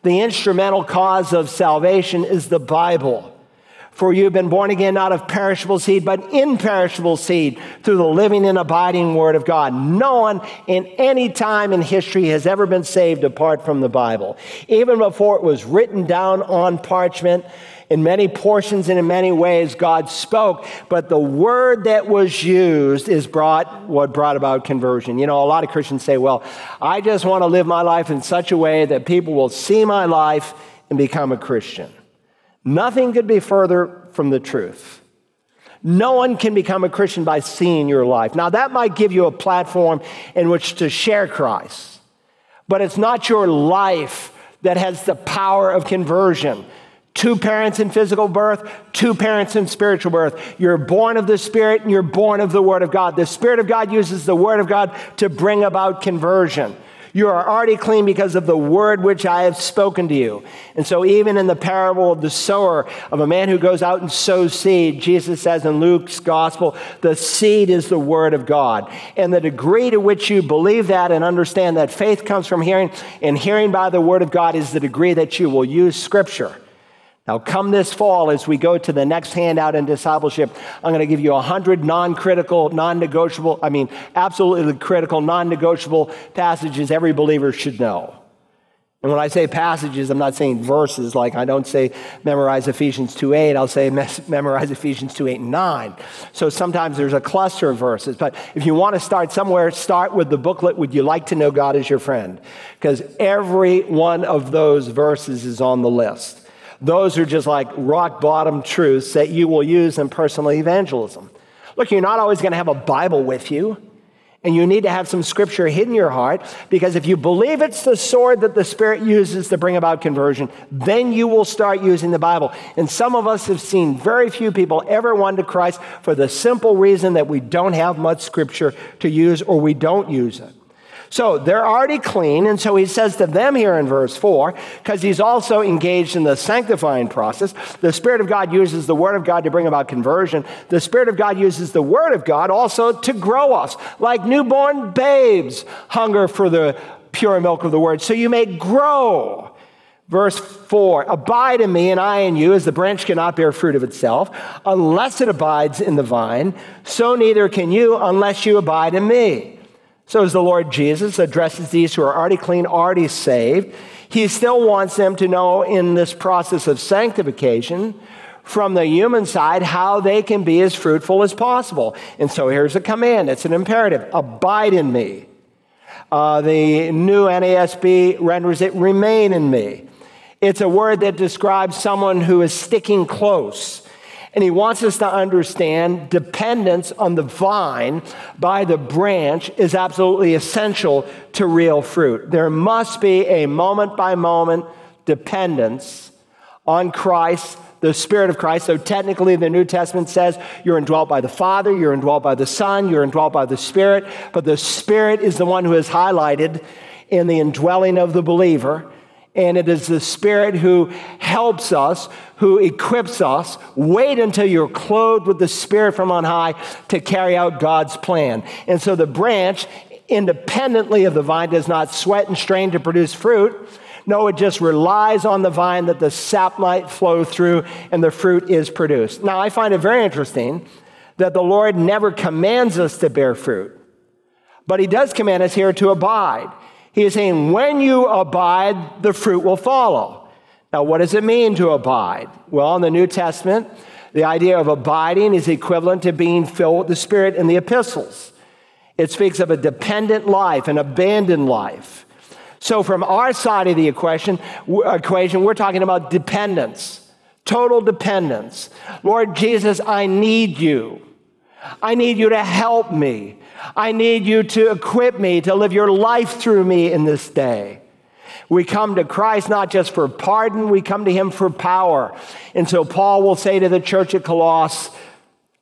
The instrumental cause of salvation is the Bible. For you have been born again not of perishable seed, but imperishable seed through the living and abiding word of God. No one in any time in history has ever been saved apart from the Bible. Even before it was written down on parchment, in many portions and in many ways, God spoke, but the word that was used is brought what brought about conversion. You know, a lot of Christians say, well, I just want to live my life in such a way that people will see my life and become a Christian. Nothing could be further from the truth. No one can become a Christian by seeing your life. Now, that might give you a platform in which to share Christ, but it's not your life that has the power of conversion Two parents in physical birth, two parents in spiritual birth. You're born of the Spirit and you're born of the Word of God. The Spirit of God uses the Word of God to bring about conversion. You are already clean because of the word which I have spoken to you. And so, even in the parable of the sower, of a man who goes out and sows seed, Jesus says in Luke's gospel, the seed is the word of God. And the degree to which you believe that and understand that faith comes from hearing, and hearing by the word of God is the degree that you will use scripture. Now, come this fall, as we go to the next handout in discipleship, I'm going to give you 100 non critical, non negotiable, I mean, absolutely critical, non negotiable passages every believer should know. And when I say passages, I'm not saying verses, like I don't say memorize Ephesians 2 8, I'll say memorize Ephesians 2 8 and 9. So sometimes there's a cluster of verses. But if you want to start somewhere, start with the booklet, Would You Like to Know God as Your Friend? Because every one of those verses is on the list. Those are just like rock bottom truths that you will use in personal evangelism. Look, you're not always going to have a Bible with you, and you need to have some scripture hidden in your heart because if you believe it's the sword that the Spirit uses to bring about conversion, then you will start using the Bible. And some of us have seen very few people ever won to Christ for the simple reason that we don't have much scripture to use or we don't use it. So they're already clean. And so he says to them here in verse 4, because he's also engaged in the sanctifying process. The Spirit of God uses the Word of God to bring about conversion. The Spirit of God uses the Word of God also to grow us, like newborn babes hunger for the pure milk of the Word, so you may grow. Verse 4 Abide in me, and I in you, as the branch cannot bear fruit of itself, unless it abides in the vine, so neither can you unless you abide in me. So, as the Lord Jesus addresses these who are already clean, already saved, he still wants them to know in this process of sanctification from the human side how they can be as fruitful as possible. And so here's a command it's an imperative abide in me. Uh, the new NASB renders it remain in me. It's a word that describes someone who is sticking close and he wants us to understand dependence on the vine by the branch is absolutely essential to real fruit. There must be a moment by moment dependence on Christ, the Spirit of Christ. So technically, the New Testament says you're indwelt by the Father, you're indwelt by the Son, you're indwelt by the Spirit, but the Spirit is the one who is highlighted in the indwelling of the believer and it is the Spirit who helps us, who equips us. Wait until you're clothed with the Spirit from on high to carry out God's plan. And so the branch, independently of the vine, does not sweat and strain to produce fruit. No, it just relies on the vine that the sap might flow through and the fruit is produced. Now, I find it very interesting that the Lord never commands us to bear fruit, but He does command us here to abide. He is saying, when you abide, the fruit will follow. Now, what does it mean to abide? Well, in the New Testament, the idea of abiding is equivalent to being filled with the Spirit in the epistles. It speaks of a dependent life, an abandoned life. So, from our side of the equation, equation we're talking about dependence, total dependence. Lord Jesus, I need you. I need you to help me. I need you to equip me to live your life through me in this day. We come to Christ not just for pardon, we come to him for power. And so Paul will say to the church at Colossus,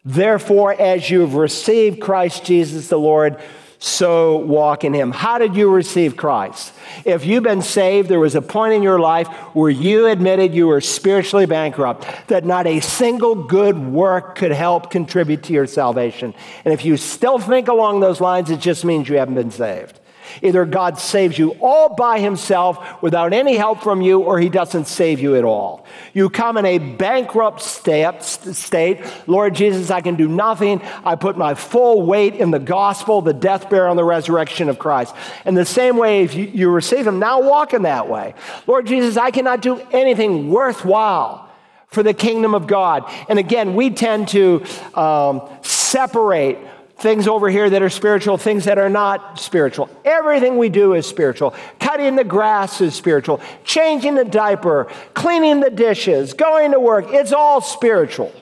Therefore, as you've received Christ Jesus the Lord, so walk in him. How did you receive Christ? If you've been saved, there was a point in your life where you admitted you were spiritually bankrupt, that not a single good work could help contribute to your salvation. And if you still think along those lines, it just means you haven't been saved. Either God saves you all by himself without any help from you, or he doesn't save you at all. You come in a bankrupt state. Lord Jesus, I can do nothing. I put my full weight in the gospel, the death, burial, and the resurrection of Christ. In the same way, if you, you receive him, now walk in that way. Lord Jesus, I cannot do anything worthwhile for the kingdom of God. And again, we tend to um, separate things over here that are spiritual, things that are not spiritual. Everything we do is spiritual. Cutting the grass is spiritual. Changing the diaper, cleaning the dishes, going to work, it's all spiritual.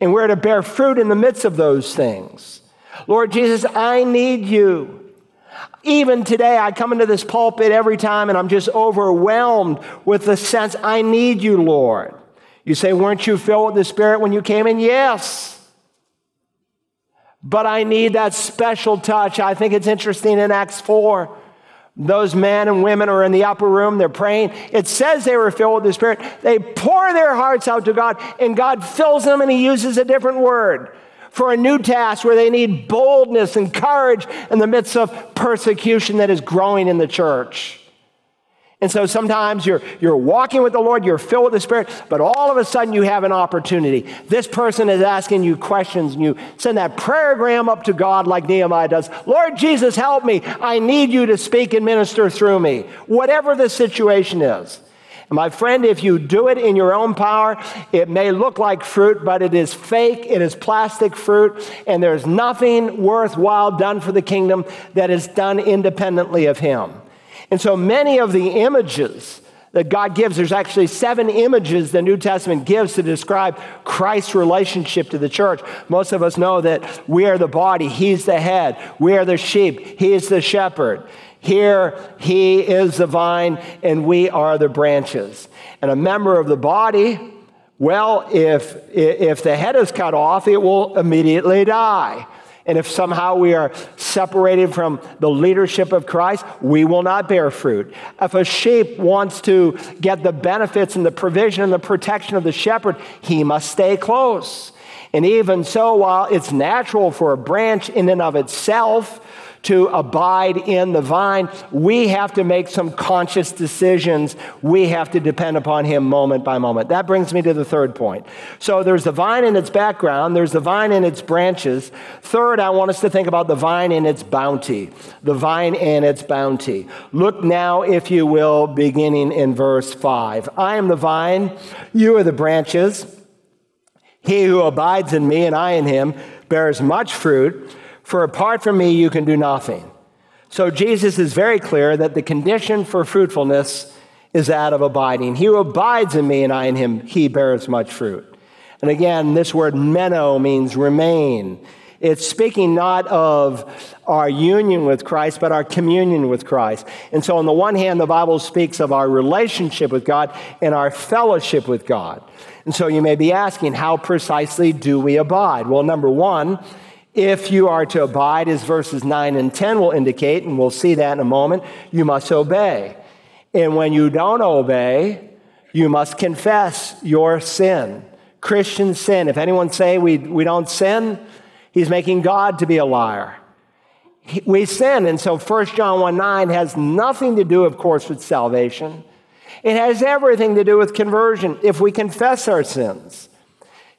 And we're to bear fruit in the midst of those things. Lord Jesus, I need you. Even today, I come into this pulpit every time and I'm just overwhelmed with the sense, I need you, Lord. You say, weren't you filled with the Spirit when you came in? Yes. But I need that special touch. I think it's interesting in Acts 4. Those men and women are in the upper room, they're praying. It says they were filled with the Spirit. They pour their hearts out to God, and God fills them, and He uses a different word for a new task where they need boldness and courage in the midst of persecution that is growing in the church. And so sometimes you're, you're walking with the Lord, you're filled with the Spirit, but all of a sudden you have an opportunity. This person is asking you questions, and you send that prayergram up to God like Nehemiah does Lord Jesus, help me. I need you to speak and minister through me, whatever the situation is. And my friend, if you do it in your own power, it may look like fruit, but it is fake, it is plastic fruit, and there's nothing worthwhile done for the kingdom that is done independently of Him. And so many of the images that God gives, there's actually seven images the New Testament gives to describe Christ's relationship to the church. Most of us know that we are the body, He's the head. We are the sheep, He's the shepherd. Here, He is the vine, and we are the branches. And a member of the body, well, if, if the head is cut off, it will immediately die. And if somehow we are separated from the leadership of Christ, we will not bear fruit. If a sheep wants to get the benefits and the provision and the protection of the shepherd, he must stay close. And even so, while it's natural for a branch in and of itself to abide in the vine, we have to make some conscious decisions. We have to depend upon Him moment by moment. That brings me to the third point. So there's the vine in its background, there's the vine in its branches. Third, I want us to think about the vine in its bounty. The vine and its bounty. Look now, if you will, beginning in verse 5. I am the vine, you are the branches. He who abides in me and I in him bears much fruit. For apart from me, you can do nothing. So Jesus is very clear that the condition for fruitfulness is that of abiding. He who abides in me and I in him, he bears much fruit. And again, this word meno means remain. It's speaking not of our union with Christ, but our communion with Christ. And so, on the one hand, the Bible speaks of our relationship with God and our fellowship with God. And so, you may be asking, how precisely do we abide? Well, number one, if you are to abide, as verses 9 and 10 will indicate, and we'll see that in a moment, you must obey. And when you don't obey, you must confess your sin. Christian sin. If anyone say we, we don't sin, he's making God to be a liar. We sin, and so 1 John 1 9 has nothing to do, of course, with salvation. It has everything to do with conversion. If we confess our sins,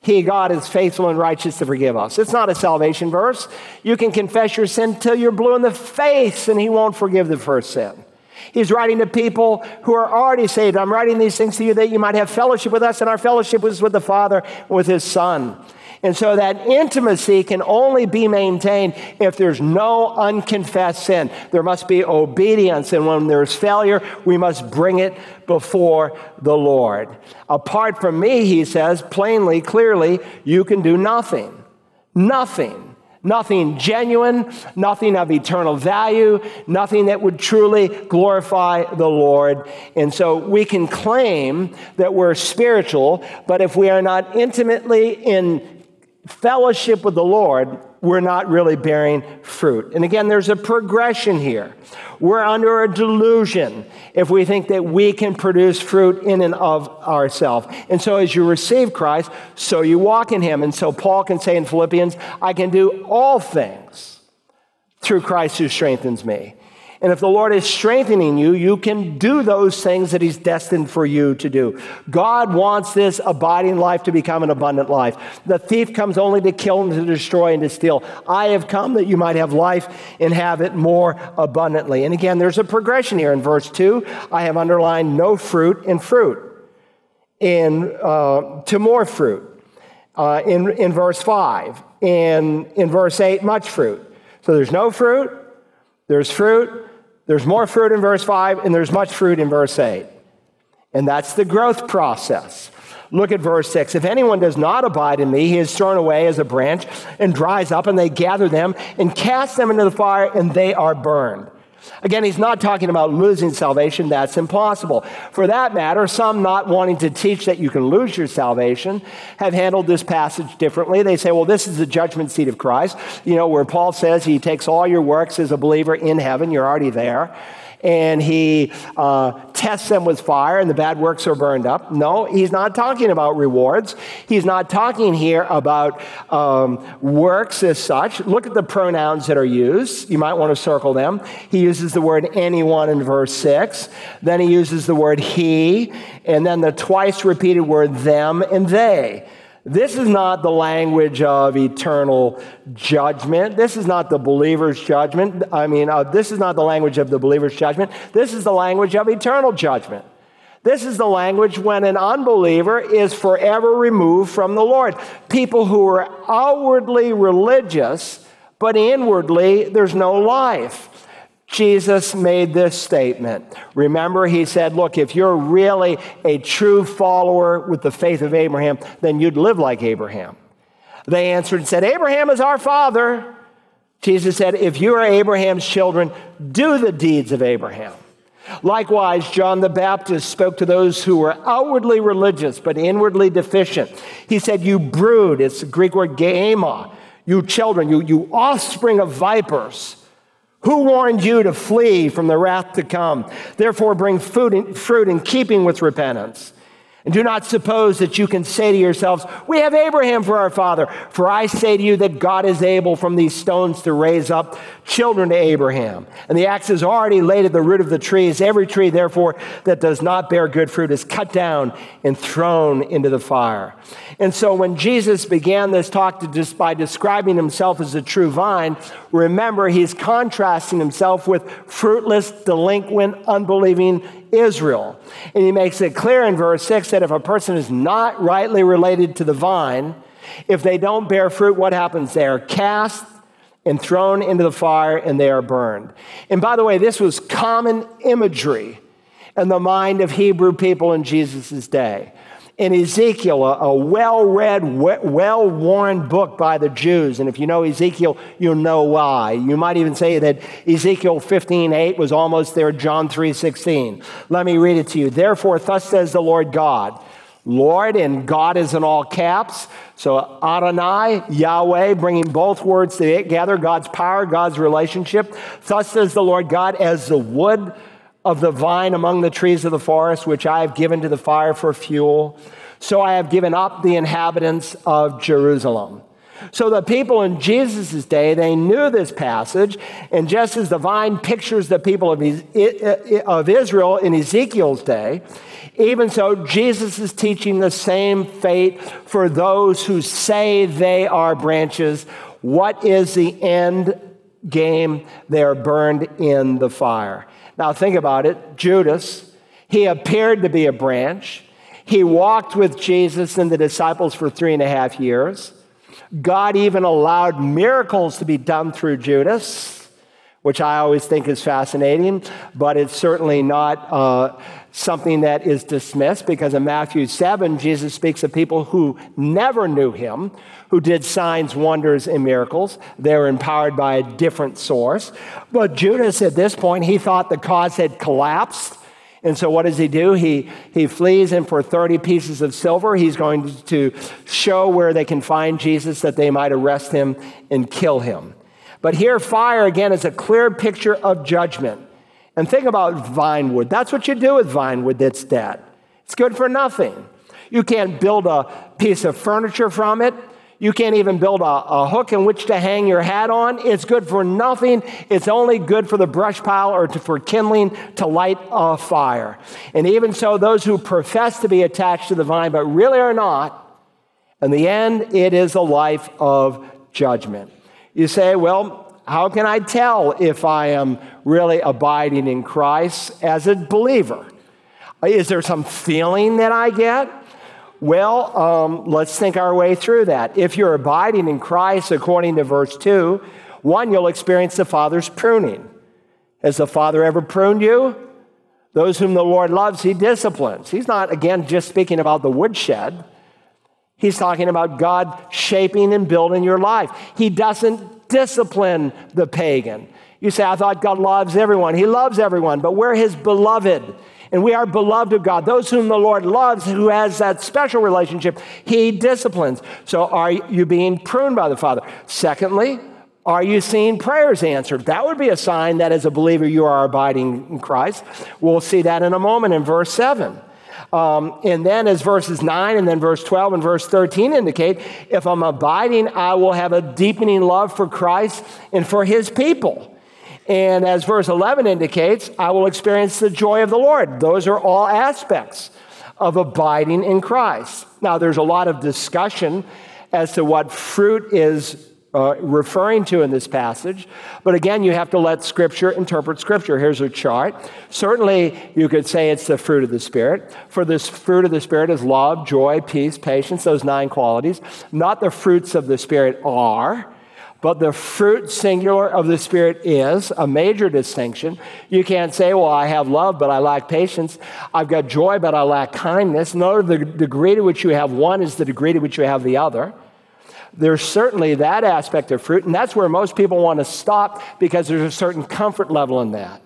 he, God, is faithful and righteous to forgive us. It's not a salvation verse. You can confess your sin till you're blue in the face, and He won't forgive the first sin. He's writing to people who are already saved. I'm writing these things to you that you might have fellowship with us, and our fellowship was with the Father, with His Son. And so that intimacy can only be maintained if there's no unconfessed sin. There must be obedience. And when there's failure, we must bring it before the Lord. Apart from me, he says plainly, clearly, you can do nothing. Nothing nothing genuine, nothing of eternal value, nothing that would truly glorify the Lord. And so we can claim that we're spiritual, but if we are not intimately in fellowship with the Lord, we're not really bearing fruit. And again, there's a progression here. We're under a delusion if we think that we can produce fruit in and of ourselves. And so, as you receive Christ, so you walk in Him. And so, Paul can say in Philippians, I can do all things through Christ who strengthens me. And if the Lord is strengthening you, you can do those things that He's destined for you to do. God wants this abiding life to become an abundant life. The thief comes only to kill and to destroy and to steal. I have come that you might have life and have it more abundantly. And again, there's a progression here in verse 2. I have underlined no fruit in fruit, in, uh, to more fruit. Uh, in, in verse 5, in, in verse 8, much fruit. So there's no fruit, there's fruit, there's more fruit in verse 5, and there's much fruit in verse 8. And that's the growth process. Look at verse 6. If anyone does not abide in me, he is thrown away as a branch and dries up, and they gather them and cast them into the fire, and they are burned. Again, he's not talking about losing salvation. That's impossible. For that matter, some not wanting to teach that you can lose your salvation have handled this passage differently. They say, well, this is the judgment seat of Christ, you know, where Paul says he takes all your works as a believer in heaven. You're already there and he uh, tests them with fire and the bad works are burned up. No, he's not talking about rewards. He's not talking here about um, works as such. Look at the pronouns that are used. You might want to circle them. He uses the word anyone in verse 6. Then he uses the word he, and then the twice repeated word them and they. This is not the language of eternal judgment. This is not the believer's judgment. I mean, uh, this is not the language of the believer's judgment. This is the language of eternal judgment. This is the language when an unbeliever is forever removed from the Lord. People who are outwardly religious, but inwardly there's no life. Jesus made this statement. Remember, he said, Look, if you're really a true follower with the faith of Abraham, then you'd live like Abraham. They answered and said, Abraham is our father. Jesus said, If you are Abraham's children, do the deeds of Abraham. Likewise, John the Baptist spoke to those who were outwardly religious but inwardly deficient. He said, You brood, it's the Greek word gaema, you children, you, you offspring of vipers. Who warned you to flee from the wrath to come? Therefore, bring food fruit in keeping with repentance. And do not suppose that you can say to yourselves, We have Abraham for our father. For I say to you that God is able from these stones to raise up children to Abraham. And the axe is already laid at the root of the trees. Every tree, therefore, that does not bear good fruit is cut down and thrown into the fire. And so when Jesus began this talk just by describing himself as a true vine, remember he's contrasting himself with fruitless, delinquent, unbelieving Israel. And he makes it clear in verse 6 that if a person is not rightly related to the vine, if they don't bear fruit, what happens? They are cast and thrown into the fire and they are burned. And by the way, this was common imagery in the mind of Hebrew people in Jesus' day in Ezekiel, a, a well read, well worn book by the Jews. And if you know Ezekiel, you'll know why. You might even say that Ezekiel 15 8 was almost their, John 3 16. Let me read it to you. Therefore, thus says the Lord God. Lord, and God is in all caps. So Adonai, Yahweh, bringing both words together God's power, God's relationship. Thus says the Lord God, as the wood of the vine among the trees of the forest, which I have given to the fire for fuel. So I have given up the inhabitants of Jerusalem. So the people in Jesus' day, they knew this passage, and just as the vine pictures the people of, Israel in Ezekiel's day, even so, Jesus is teaching the same fate for those who say they are branches. What is the end game? They are burned in the fire. Now, think about it Judas, he appeared to be a branch. He walked with Jesus and the disciples for three and a half years. God even allowed miracles to be done through Judas, which I always think is fascinating, but it's certainly not uh, something that is dismissed because in Matthew 7, Jesus speaks of people who never knew him, who did signs, wonders, and miracles. They were empowered by a different source. But Judas, at this point, he thought the cause had collapsed. And so, what does he do? He, he flees, and for 30 pieces of silver, he's going to show where they can find Jesus that they might arrest him and kill him. But here, fire again is a clear picture of judgment. And think about vinewood. That's what you do with vinewood that's dead. It's good for nothing. You can't build a piece of furniture from it. You can't even build a, a, hook in which to hang your hat on. It's good for nothing. It's only good for the brush pile or to, for kindling to light a fire. And even so, those who profess to be attached to the vine but really are not, in the end, it is a life of judgment. You say, well, how can I tell if I am really abiding in Christ as a believer? Is there some feeling that I get? Well, um, let's think our way through that. If you're abiding in Christ, according to verse 2, one, you'll experience the Father's pruning. Has the Father ever pruned you? Those whom the Lord loves, he disciplines. He's not, again, just speaking about the woodshed. He's talking about God shaping and building your life. He doesn't discipline the pagan. You say, I thought God loves everyone. He loves everyone, but we're his beloved. And we are beloved of God. Those whom the Lord loves, who has that special relationship, he disciplines. So are you being pruned by the Father? Secondly, are you seeing prayers answered? That would be a sign that as a believer you are abiding in Christ. We'll see that in a moment in verse 7. Um, and then, as verses 9 and then verse 12 and verse 13 indicate, if I'm abiding, I will have a deepening love for Christ and for his people. And as verse 11 indicates, I will experience the joy of the Lord. Those are all aspects of abiding in Christ. Now, there's a lot of discussion as to what fruit is uh, referring to in this passage. But again, you have to let Scripture interpret Scripture. Here's a chart. Certainly, you could say it's the fruit of the Spirit. For this fruit of the Spirit is love, joy, peace, patience, those nine qualities. Not the fruits of the Spirit are. But the fruit singular of the Spirit is a major distinction. You can't say, well, I have love, but I lack patience. I've got joy, but I lack kindness. No, the degree to which you have one is the degree to which you have the other. There's certainly that aspect of fruit, and that's where most people want to stop because there's a certain comfort level in that.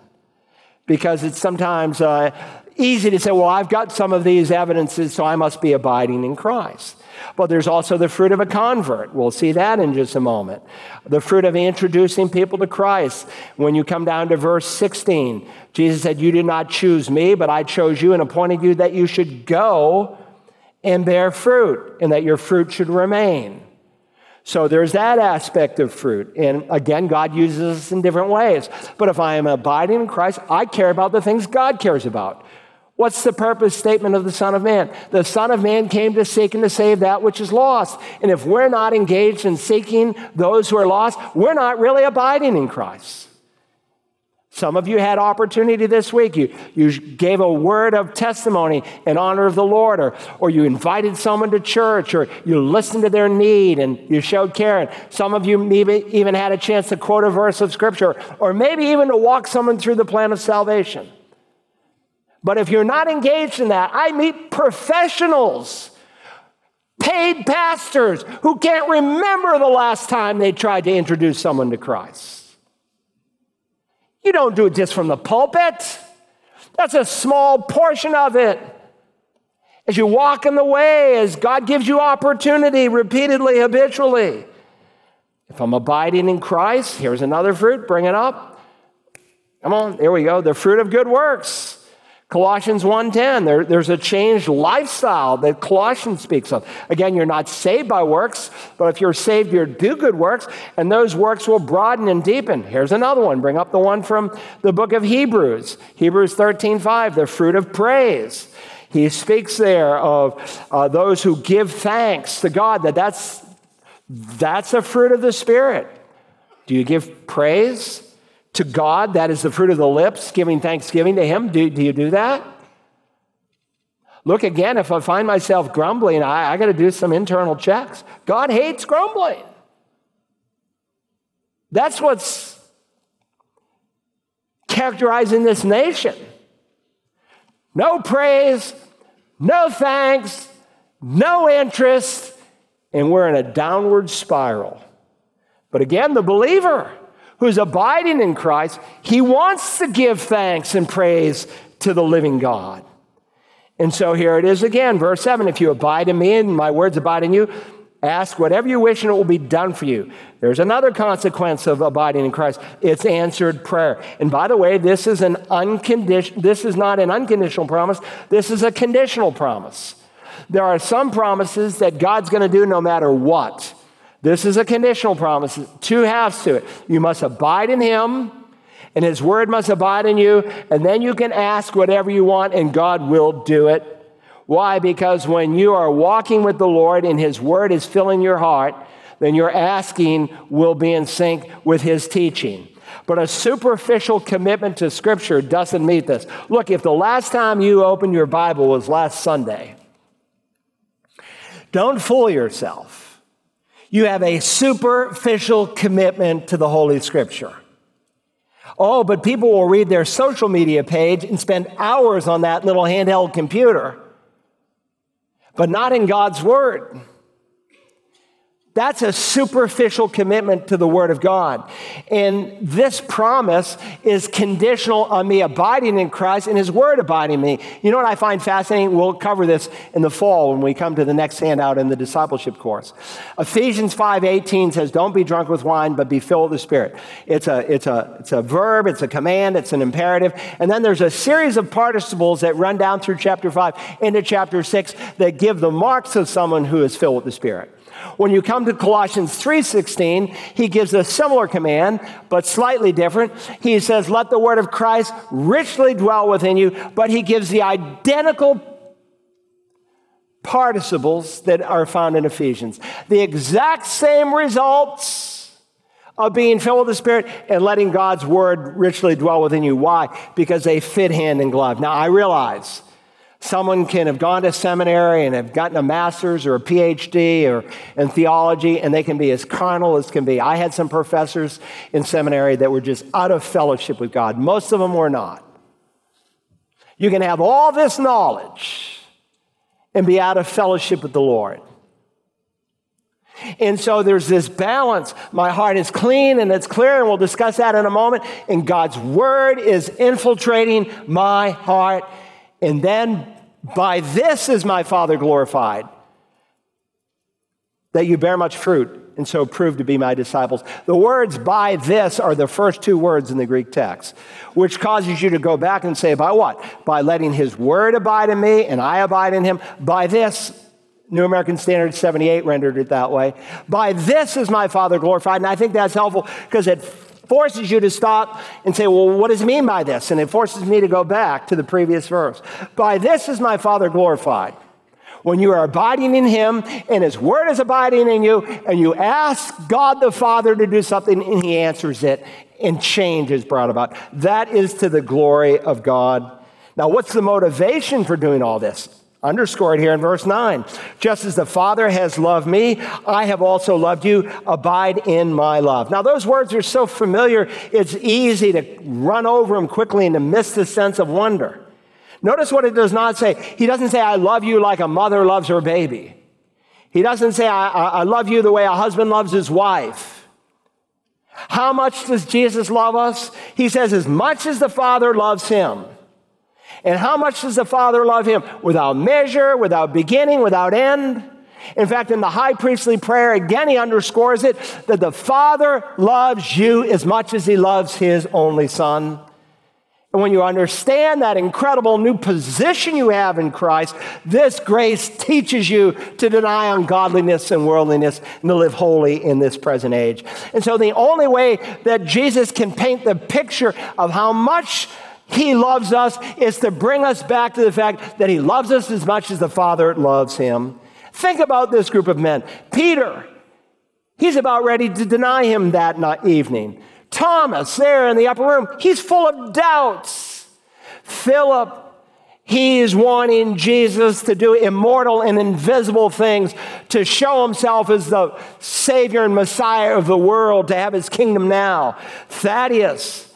Because it's sometimes uh, easy to say, well, I've got some of these evidences, so I must be abiding in Christ. But there's also the fruit of a convert. We'll see that in just a moment. The fruit of introducing people to Christ. When you come down to verse 16, Jesus said, You did not choose me, but I chose you and appointed you that you should go and bear fruit, and that your fruit should remain. So there's that aspect of fruit. And again, God uses us in different ways. But if I am abiding in Christ, I care about the things God cares about. What's the purpose statement of the Son of Man? The Son of Man came to seek and to save that which is lost. And if we're not engaged in seeking those who are lost, we're not really abiding in Christ. Some of you had opportunity this week. You, you gave a word of testimony in honor of the Lord, or, or you invited someone to church, or you listened to their need and you showed care. And some of you maybe even had a chance to quote a verse of Scripture, or maybe even to walk someone through the plan of salvation. But if you're not engaged in that, I meet professionals, paid pastors who can't remember the last time they tried to introduce someone to Christ. You don't do it just from the pulpit. That's a small portion of it. As you walk in the way, as God gives you opportunity repeatedly, habitually. If I'm abiding in Christ, here's another fruit, bring it up. Come on, there we go. The fruit of good works. Colossians 1:10, there, there's a changed lifestyle that Colossians speaks of. Again, you're not saved by works, but if you're saved, you do good works, and those works will broaden and deepen. Here's another one. Bring up the one from the book of Hebrews. Hebrews 13:5, the fruit of praise. He speaks there of uh, those who give thanks to God, that that's, that's a fruit of the Spirit. Do you give praise? To God, that is the fruit of the lips, giving thanksgiving to Him. Do, do you do that? Look again, if I find myself grumbling, I, I got to do some internal checks. God hates grumbling. That's what's characterizing this nation. No praise, no thanks, no interest, and we're in a downward spiral. But again, the believer, who's abiding in Christ, he wants to give thanks and praise to the living God. And so here it is again, verse 7 If you abide in me and my words abide in you, ask whatever you wish and it will be done for you. There's another consequence of abiding in Christ it's answered prayer. And by the way, this is, an unconditional, this is not an unconditional promise, this is a conditional promise. There are some promises that God's going to do no matter what. This is a conditional promise, two halves to it. You must abide in Him, and His word must abide in you, and then you can ask whatever you want, and God will do it. Why? Because when you are walking with the Lord and His word is filling your heart, then your asking will be in sync with His teaching. But a superficial commitment to Scripture doesn't meet this. Look, if the last time you opened your Bible was last Sunday, don't fool yourself. You have a superficial commitment to the Holy Scripture. Oh, but people will read their social media page and spend hours on that little handheld computer, but not in God's Word. That's a superficial commitment to the Word of God. And this promise is conditional on me abiding in Christ and His Word abiding in me. You know what I find fascinating? We'll cover this in the fall when we come to the next handout in the discipleship course. Ephesians 5.18 says, don't be drunk with wine, but be filled with the Spirit. It's a, it's, a, it's a verb, it's a command, it's an imperative. And then there's a series of participles that run down through chapter 5 into chapter 6 that give the marks of someone who is filled with the Spirit. When you come to Colossians 3:16, he gives a similar command, but slightly different. He says, "Let the word of Christ richly dwell within you," but he gives the identical participles that are found in Ephesians. The exact same results of being filled with the Spirit and letting God's word richly dwell within you. Why? Because they fit hand in glove. Now, I realize Someone can have gone to seminary and have gotten a master's or a PhD or in theology, and they can be as carnal as can be. I had some professors in seminary that were just out of fellowship with God. Most of them were not. You can have all this knowledge and be out of fellowship with the Lord. And so there's this balance. My heart is clean and it's clear, and we'll discuss that in a moment. And God's word is infiltrating my heart and then by this is my Father glorified, that you bear much fruit and so prove to be my disciples. The words by this are the first two words in the Greek text, which causes you to go back and say, by what? By letting his word abide in me and I abide in him. By this, New American Standard 78 rendered it that way. By this is my Father glorified. And I think that's helpful because it forces you to stop and say, Well, what does it mean by this? And it forces me to go back to the previous verse. By this is my Father glorified. When you are abiding in Him and His Word is abiding in you, and you ask God the Father to do something and He answers it, and change is brought about. That is to the glory of God. Now, what's the motivation for doing all this? Underscored here in verse 9. Just as the Father has loved me, I have also loved you. Abide in my love. Now, those words are so familiar, it's easy to run over them quickly and to miss the sense of wonder. Notice what it does not say. He doesn't say, I love you like a mother loves her baby. He doesn't say, I, I love you the way a husband loves his wife. How much does Jesus love us? He says, as much as the Father loves him. And how much does the Father love him? Without measure, without beginning, without end. In fact, in the high priestly prayer, again, he underscores it that the Father loves you as much as he loves his only Son. And when you understand that incredible new position you have in Christ, this grace teaches you to deny ungodliness and worldliness and to live holy in this present age. And so, the only way that Jesus can paint the picture of how much he loves us is to bring us back to the fact that He loves us as much as the Father loves Him. Think about this group of men. Peter, he's about ready to deny Him that evening. Thomas, there in the upper room, he's full of doubts. Philip, He's wanting Jesus to do immortal and invisible things, to show himself as the Savior and Messiah of the world, to have his kingdom now. Thaddeus,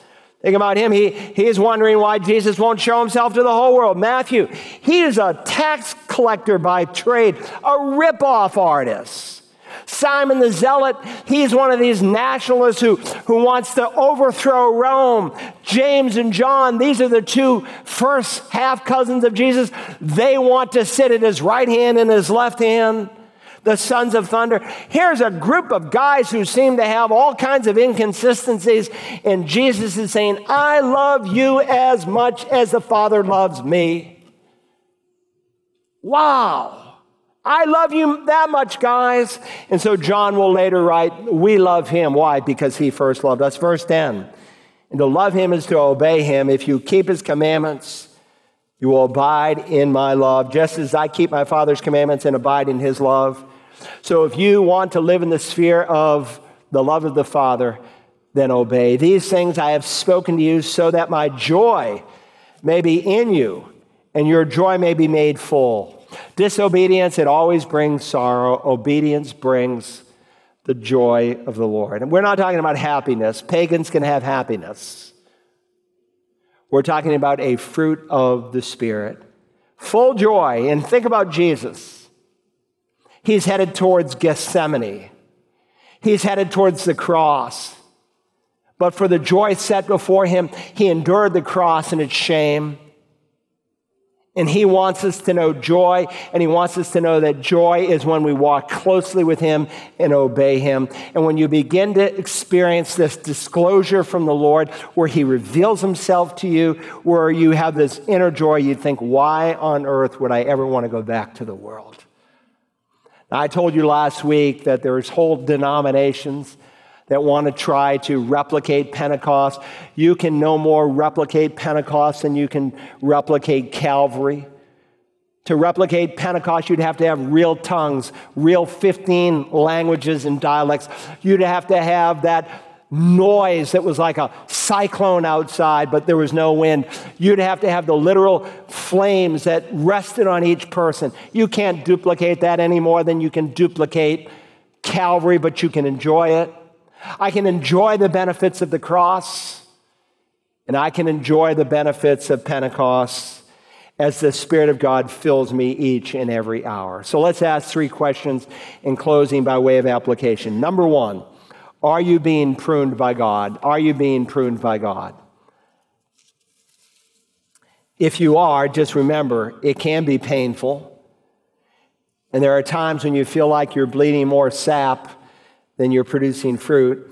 Think about him. He, he is wondering why Jesus won't show himself to the whole world. Matthew, he is a tax collector by trade, a rip-off artist. Simon the Zealot, he's one of these nationalists who, who wants to overthrow Rome. James and John, these are the two first half cousins of Jesus. They want to sit at his right hand and his left hand the sons of thunder. Here's a group of guys who seem to have all kinds of inconsistencies, and Jesus is saying, I love you as much as the Father loves me. Wow. I love you that much, guys. And so John will later write, We love him. Why? Because he first loved us. Verse 10. And to love him is to obey him. If you keep his commandments, you will abide in my love, just as I keep my Father's commandments and abide in his love. So if you want to live in the sphere of the love of the Father, then obey. These things I have spoken to you so that my joy may be in you and your joy may be made full. Disobedience, it always brings sorrow. Obedience brings the joy of the Lord. And we're not talking about happiness. Pagans can have happiness. We're talking about a fruit of the Spirit. Full joy. And think about Jesus. He's headed towards Gethsemane, he's headed towards the cross. But for the joy set before him, he endured the cross and its shame. And he wants us to know joy, and he wants us to know that joy is when we walk closely with him and obey him. And when you begin to experience this disclosure from the Lord, where he reveals himself to you, where you have this inner joy, you think, why on earth would I ever want to go back to the world? I told you last week that there's whole denominations that want to try to replicate Pentecost. You can no more replicate Pentecost than you can replicate Calvary. To replicate Pentecost, you'd have to have real tongues, real 15 languages and dialects. You'd have to have that noise that was like a cyclone outside, but there was no wind. You'd have to have the literal flames that rested on each person. You can't duplicate that any more than you can duplicate Calvary, but you can enjoy it. I can enjoy the benefits of the cross, and I can enjoy the benefits of Pentecost as the Spirit of God fills me each and every hour. So let's ask three questions in closing by way of application. Number one, are you being pruned by God? Are you being pruned by God? If you are, just remember it can be painful. And there are times when you feel like you're bleeding more sap than you're producing fruit.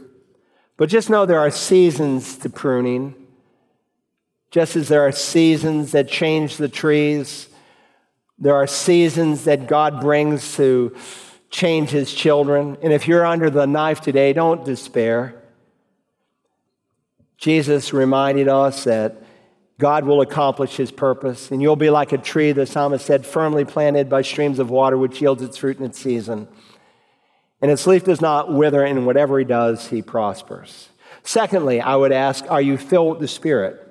But just know there are seasons to pruning. Just as there are seasons that change the trees, there are seasons that God brings to change his children. And if you're under the knife today, don't despair. Jesus reminded us that God will accomplish his purpose, and you'll be like a tree, the psalmist said, firmly planted by streams of water, which yields its fruit in its season and its leaf does not wither, and whatever he does, he prospers. Secondly, I would ask, are you filled with the Spirit?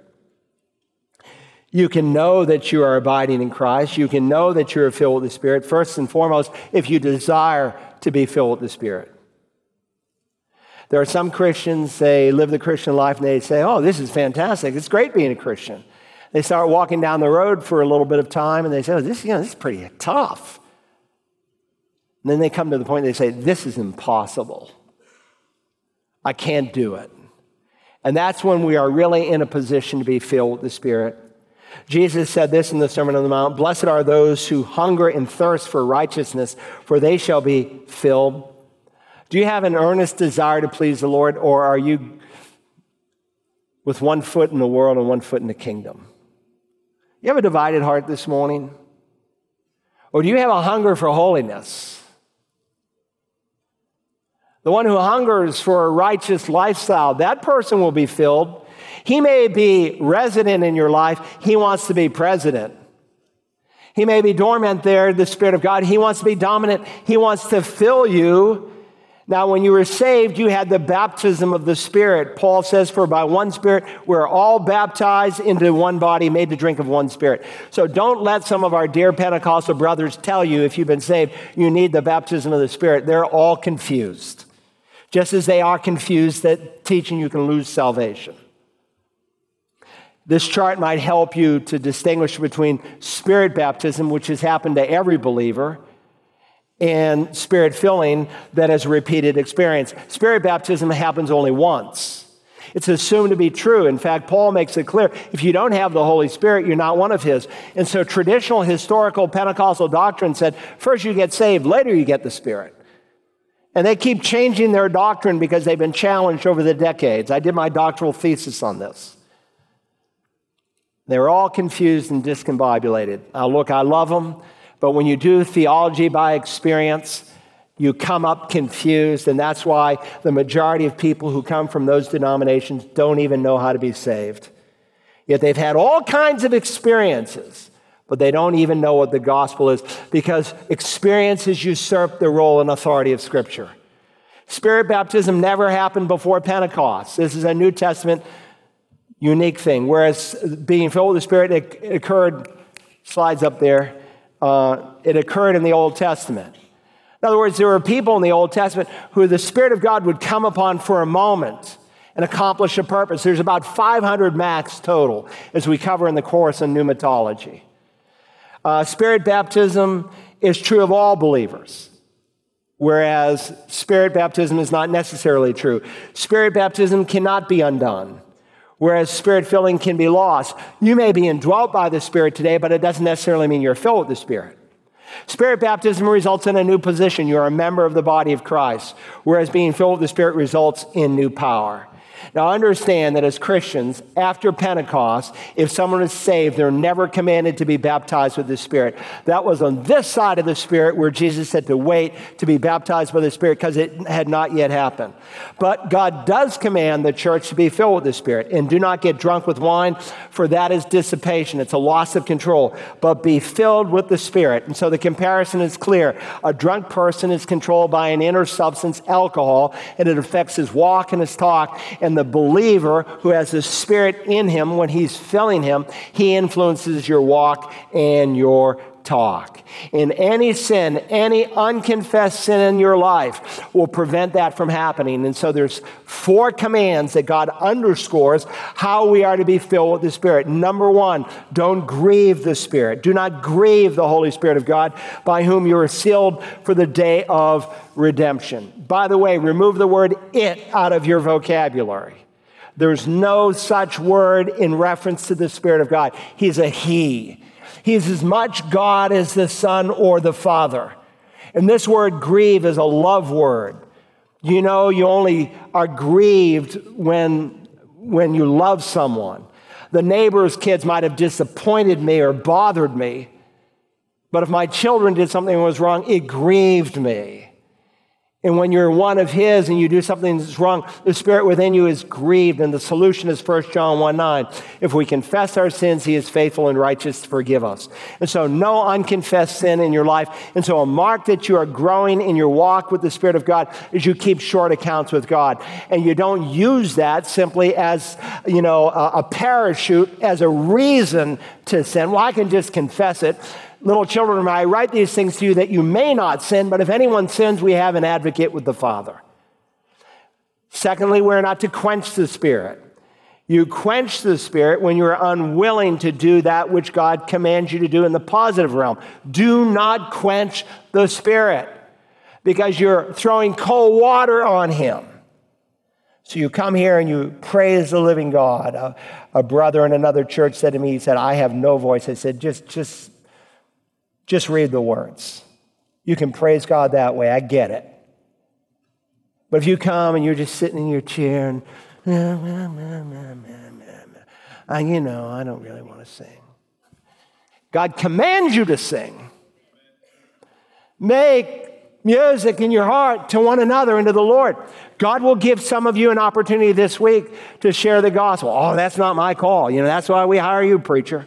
You can know that you are abiding in Christ. You can know that you are filled with the Spirit, first and foremost, if you desire to be filled with the Spirit. There are some Christians, they live the Christian life and they say, Oh, this is fantastic. It's great being a Christian. They start walking down the road for a little bit of time and they say, Oh, this, you know, this is pretty tough. And then they come to the point they say, This is impossible. I can't do it. And that's when we are really in a position to be filled with the Spirit. Jesus said this in the Sermon on the Mount Blessed are those who hunger and thirst for righteousness, for they shall be filled. Do you have an earnest desire to please the Lord, or are you with one foot in the world and one foot in the kingdom? You have a divided heart this morning? Or do you have a hunger for holiness? the one who hungers for a righteous lifestyle, that person will be filled. He may be resident in your life, he wants to be president. He may be dormant there, the Spirit of God. He wants to be dominant. He wants to fill you. Now, when you were saved, you had the baptism of the Spirit. Paul says, For by one Spirit, we're all baptized into one body, made to drink of one Spirit. So don't let some of our dear Pentecostal brothers tell you, if you've been saved, you need the baptism of the Spirit. They're all confused just as they are confused that teaching you can lose salvation. This chart might help you to distinguish between spirit baptism, which has happened to every believer, and spirit filling that is a repeated experience. Spirit baptism happens only once. It's assumed to be true. In fact, Paul makes it clear if you don't have the Holy Spirit, you're not one of His. And so, traditional historical Pentecostal doctrine said first you get saved, later you get the Spirit. And they keep changing their doctrine because they've been challenged over the decades. I did my doctoral thesis on this. They were all confused and discombobulated. Look, I love them, but when you do theology by experience, you come up confused, and that's why the majority of people who come from those denominations don't even know how to be saved. Yet they've had all kinds of experiences but they don't even know what the gospel is because experience has usurped the role and authority of Scripture. Spirit baptism never happened before Pentecost. This is a New Testament unique thing. Whereas being filled with the Spirit, it, occurred, slides up there, uh, it occurred in the Old Testament. In other words, there were people in the Old Testament who the Spirit of God would come upon for a moment and accomplish a purpose. There's about 500 max total as we cover in the course on pneumatology. Uh, spirit baptism is true of all believers, whereas spirit baptism is not necessarily true. Spirit baptism cannot be undone, whereas spirit filling can be lost. You may be indwelt by the Spirit today, but it doesn't necessarily mean you're filled with the Spirit. Spirit baptism results in a new position. You're a member of the body of Christ, whereas being filled with the Spirit results in new power. Now, understand that as Christians, after Pentecost, if someone is saved, they're never commanded to be baptized with the Spirit. That was on this side of the Spirit where Jesus said to wait to be baptized by the Spirit because it had not yet happened. But God does command the church to be filled with the Spirit. And do not get drunk with wine, for that is dissipation. It's a loss of control. But be filled with the Spirit. And so the comparison is clear. A drunk person is controlled by an inner substance, alcohol, and it affects his walk and his talk. And the believer who has the Spirit in him, when he's filling him, he influences your walk and your talk. In any sin, any unconfessed sin in your life will prevent that from happening. And so there's four commands that God underscores how we are to be filled with the Spirit. Number one, don't grieve the Spirit. Do not grieve the Holy Spirit of God by whom you are sealed for the day of redemption. By the way, remove the word it out of your vocabulary. There's no such word in reference to the Spirit of God. He's a He. He's as much God as the Son or the Father. And this word grieve is a love word. You know, you only are grieved when, when you love someone. The neighbor's kids might have disappointed me or bothered me, but if my children did something that was wrong, it grieved me. And when you're one of His and you do something that's wrong, the Spirit within you is grieved. And the solution is 1 John 1 9. If we confess our sins, He is faithful and righteous to forgive us. And so, no unconfessed sin in your life. And so, a mark that you are growing in your walk with the Spirit of God is you keep short accounts with God. And you don't use that simply as, you know, a, a parachute as a reason to sin. Well, I can just confess it. Little children, I write these things to you that you may not sin, but if anyone sins, we have an advocate with the Father. Secondly, we're not to quench the Spirit. You quench the Spirit when you're unwilling to do that which God commands you to do in the positive realm. Do not quench the Spirit because you're throwing cold water on Him. So you come here and you praise the living God. A, a brother in another church said to me, he said, I have no voice. I said, just, just just read the words. You can praise God that way. I get it. But if you come and you're just sitting in your chair and, I, you know, I don't really want to sing. God commands you to sing. Make music in your heart to one another and to the Lord. God will give some of you an opportunity this week to share the gospel. Oh, that's not my call. You know, that's why we hire you, preacher.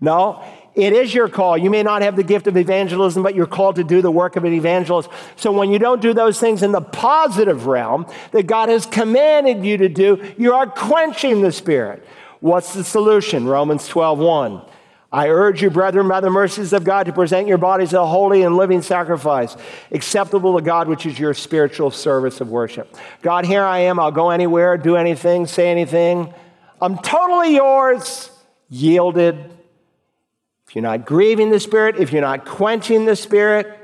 No, it is your call. You may not have the gift of evangelism, but you're called to do the work of an evangelist. So when you don't do those things in the positive realm that God has commanded you to do, you are quenching the Spirit. What's the solution? Romans 12 1. I urge you, brethren, by the mercies of God, to present your bodies a holy and living sacrifice, acceptable to God, which is your spiritual service of worship. God, here I am. I'll go anywhere, do anything, say anything. I'm totally yours, yielded if you're not grieving the Spirit, if you're not quenching the Spirit,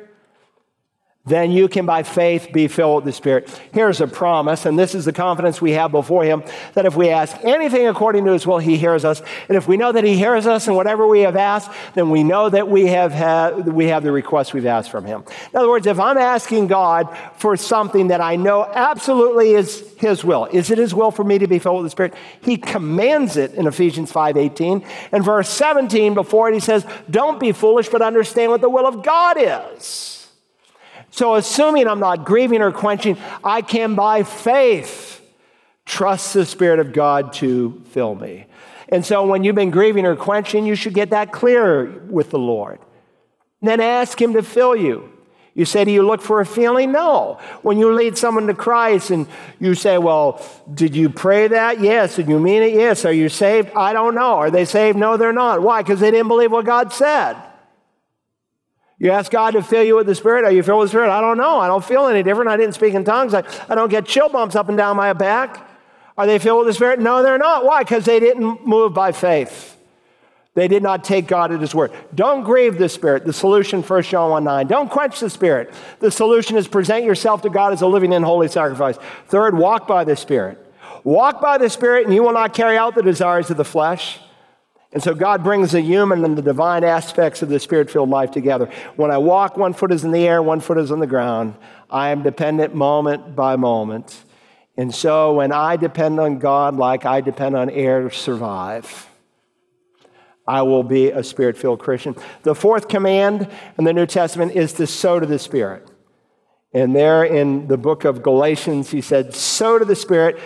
then you can by faith be filled with the Spirit. Here's a promise, and this is the confidence we have before Him that if we ask anything according to His will, He hears us. And if we know that He hears us and whatever we have asked, then we know that we have, had, we have the request we've asked from Him. In other words, if I'm asking God for something that I know absolutely is His will, is it His will for me to be filled with the Spirit? He commands it in Ephesians 5.18. And verse 17, before it, He says, Don't be foolish, but understand what the will of God is. So, assuming I'm not grieving or quenching, I can by faith trust the Spirit of God to fill me. And so, when you've been grieving or quenching, you should get that clear with the Lord. then ask Him to fill you. You say, Do you look for a feeling? No. When you lead someone to Christ and you say, Well, did you pray that? Yes. Did you mean it? Yes. Are you saved? I don't know. Are they saved? No, they're not. Why? Because they didn't believe what God said. You ask God to fill you with the Spirit. Are you filled with the Spirit? I don't know. I don't feel any different. I didn't speak in tongues. I, I don't get chill bumps up and down my back. Are they filled with the Spirit? No, they're not. Why? Because they didn't move by faith. They did not take God at His word. Don't grieve the Spirit. The solution, 1 John 1 9. Don't quench the Spirit. The solution is present yourself to God as a living and holy sacrifice. Third, walk by the Spirit. Walk by the Spirit, and you will not carry out the desires of the flesh. And so God brings the human and the divine aspects of the spirit filled life together. When I walk, one foot is in the air, one foot is on the ground. I am dependent moment by moment. And so when I depend on God like I depend on air to survive, I will be a spirit filled Christian. The fourth command in the New Testament is to sow to the Spirit. And there in the book of Galatians, he said, Sow to the Spirit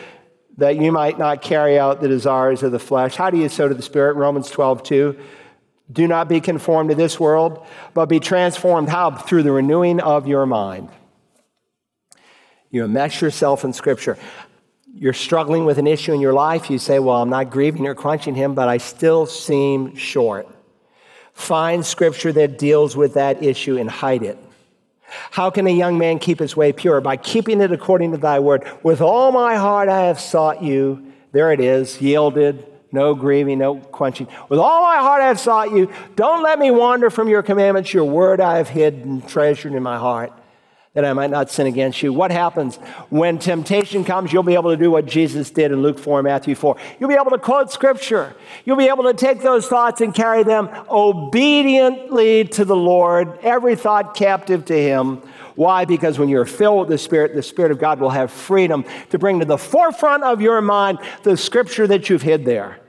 that you might not carry out the desires of the flesh. How do you sow to the Spirit? Romans 12, 2. Do not be conformed to this world, but be transformed. How? Through the renewing of your mind. You immerse yourself in Scripture. You're struggling with an issue in your life. You say, Well, I'm not grieving or quenching Him, but I still seem short. Find Scripture that deals with that issue and hide it. How can a young man keep his way pure? By keeping it according to thy word. With all my heart I have sought you. There it is, yielded, no grieving, no quenching. With all my heart I have sought you. Don't let me wander from your commandments. Your word I have hid and treasured in my heart that I might not sin against you. What happens when temptation comes? You'll be able to do what Jesus did in Luke 4 and Matthew 4. You'll be able to quote scripture. You'll be able to take those thoughts and carry them obediently to the Lord, every thought captive to Him. Why? Because when you're filled with the Spirit, the Spirit of God will have freedom to bring to the forefront of your mind the scripture that you've hid there.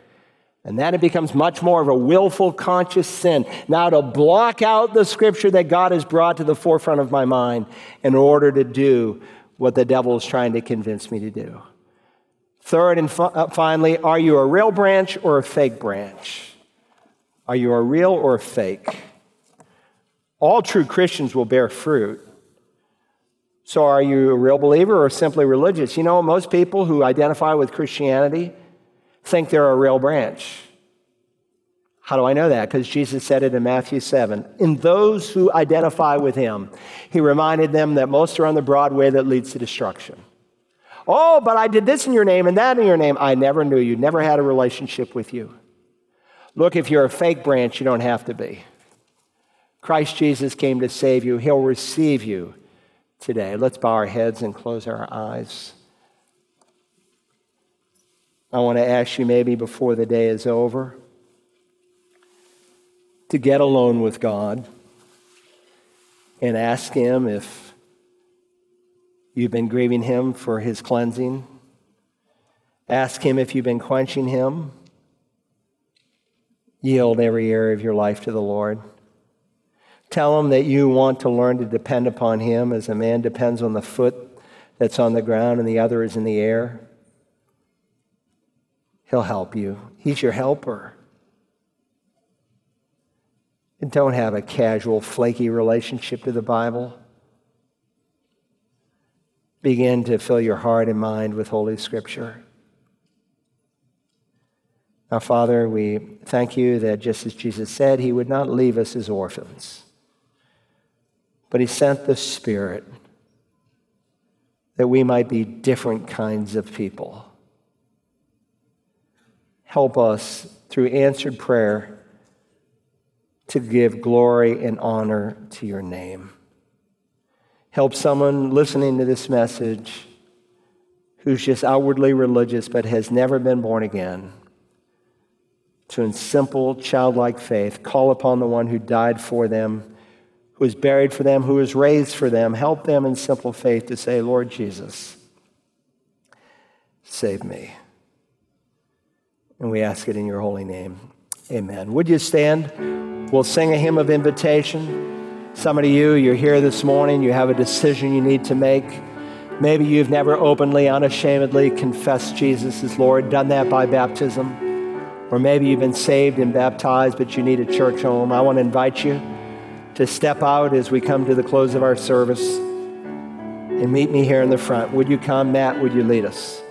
And then it becomes much more of a willful, conscious sin. Now, to block out the scripture that God has brought to the forefront of my mind in order to do what the devil is trying to convince me to do. Third and uh, finally, are you a real branch or a fake branch? Are you a real or a fake? All true Christians will bear fruit. So, are you a real believer or simply religious? You know, most people who identify with Christianity, think they're a real branch. How do I know that? Because Jesus said it in Matthew 7. In those who identify with him, he reminded them that most are on the broad way that leads to destruction. Oh, but I did this in your name and that in your name. I never knew you, never had a relationship with you. Look, if you're a fake branch, you don't have to be. Christ Jesus came to save you, he'll receive you today. Let's bow our heads and close our eyes. I want to ask you maybe before the day is over to get alone with God and ask Him if you've been grieving Him for His cleansing. Ask Him if you've been quenching Him. Yield every area of your life to the Lord. Tell Him that you want to learn to depend upon Him as a man depends on the foot that's on the ground and the other is in the air. He'll help you. He's your helper. And don't have a casual, flaky relationship to the Bible. Begin to fill your heart and mind with Holy Scripture. Now, Father, we thank you that just as Jesus said, He would not leave us as orphans, but He sent the Spirit that we might be different kinds of people help us through answered prayer to give glory and honor to your name. Help someone listening to this message who's just outwardly religious but has never been born again to, in simple, childlike faith, call upon the one who died for them, who was buried for them, who was raised for them. Help them in simple faith to say, Lord Jesus, save me. And we ask it in your holy name. Amen. Would you stand? We'll sing a hymn of invitation. Some of you, you're here this morning, you have a decision you need to make. Maybe you've never openly, unashamedly confessed Jesus as Lord, done that by baptism. Or maybe you've been saved and baptized, but you need a church home. I want to invite you to step out as we come to the close of our service and meet me here in the front. Would you come, Matt? Would you lead us?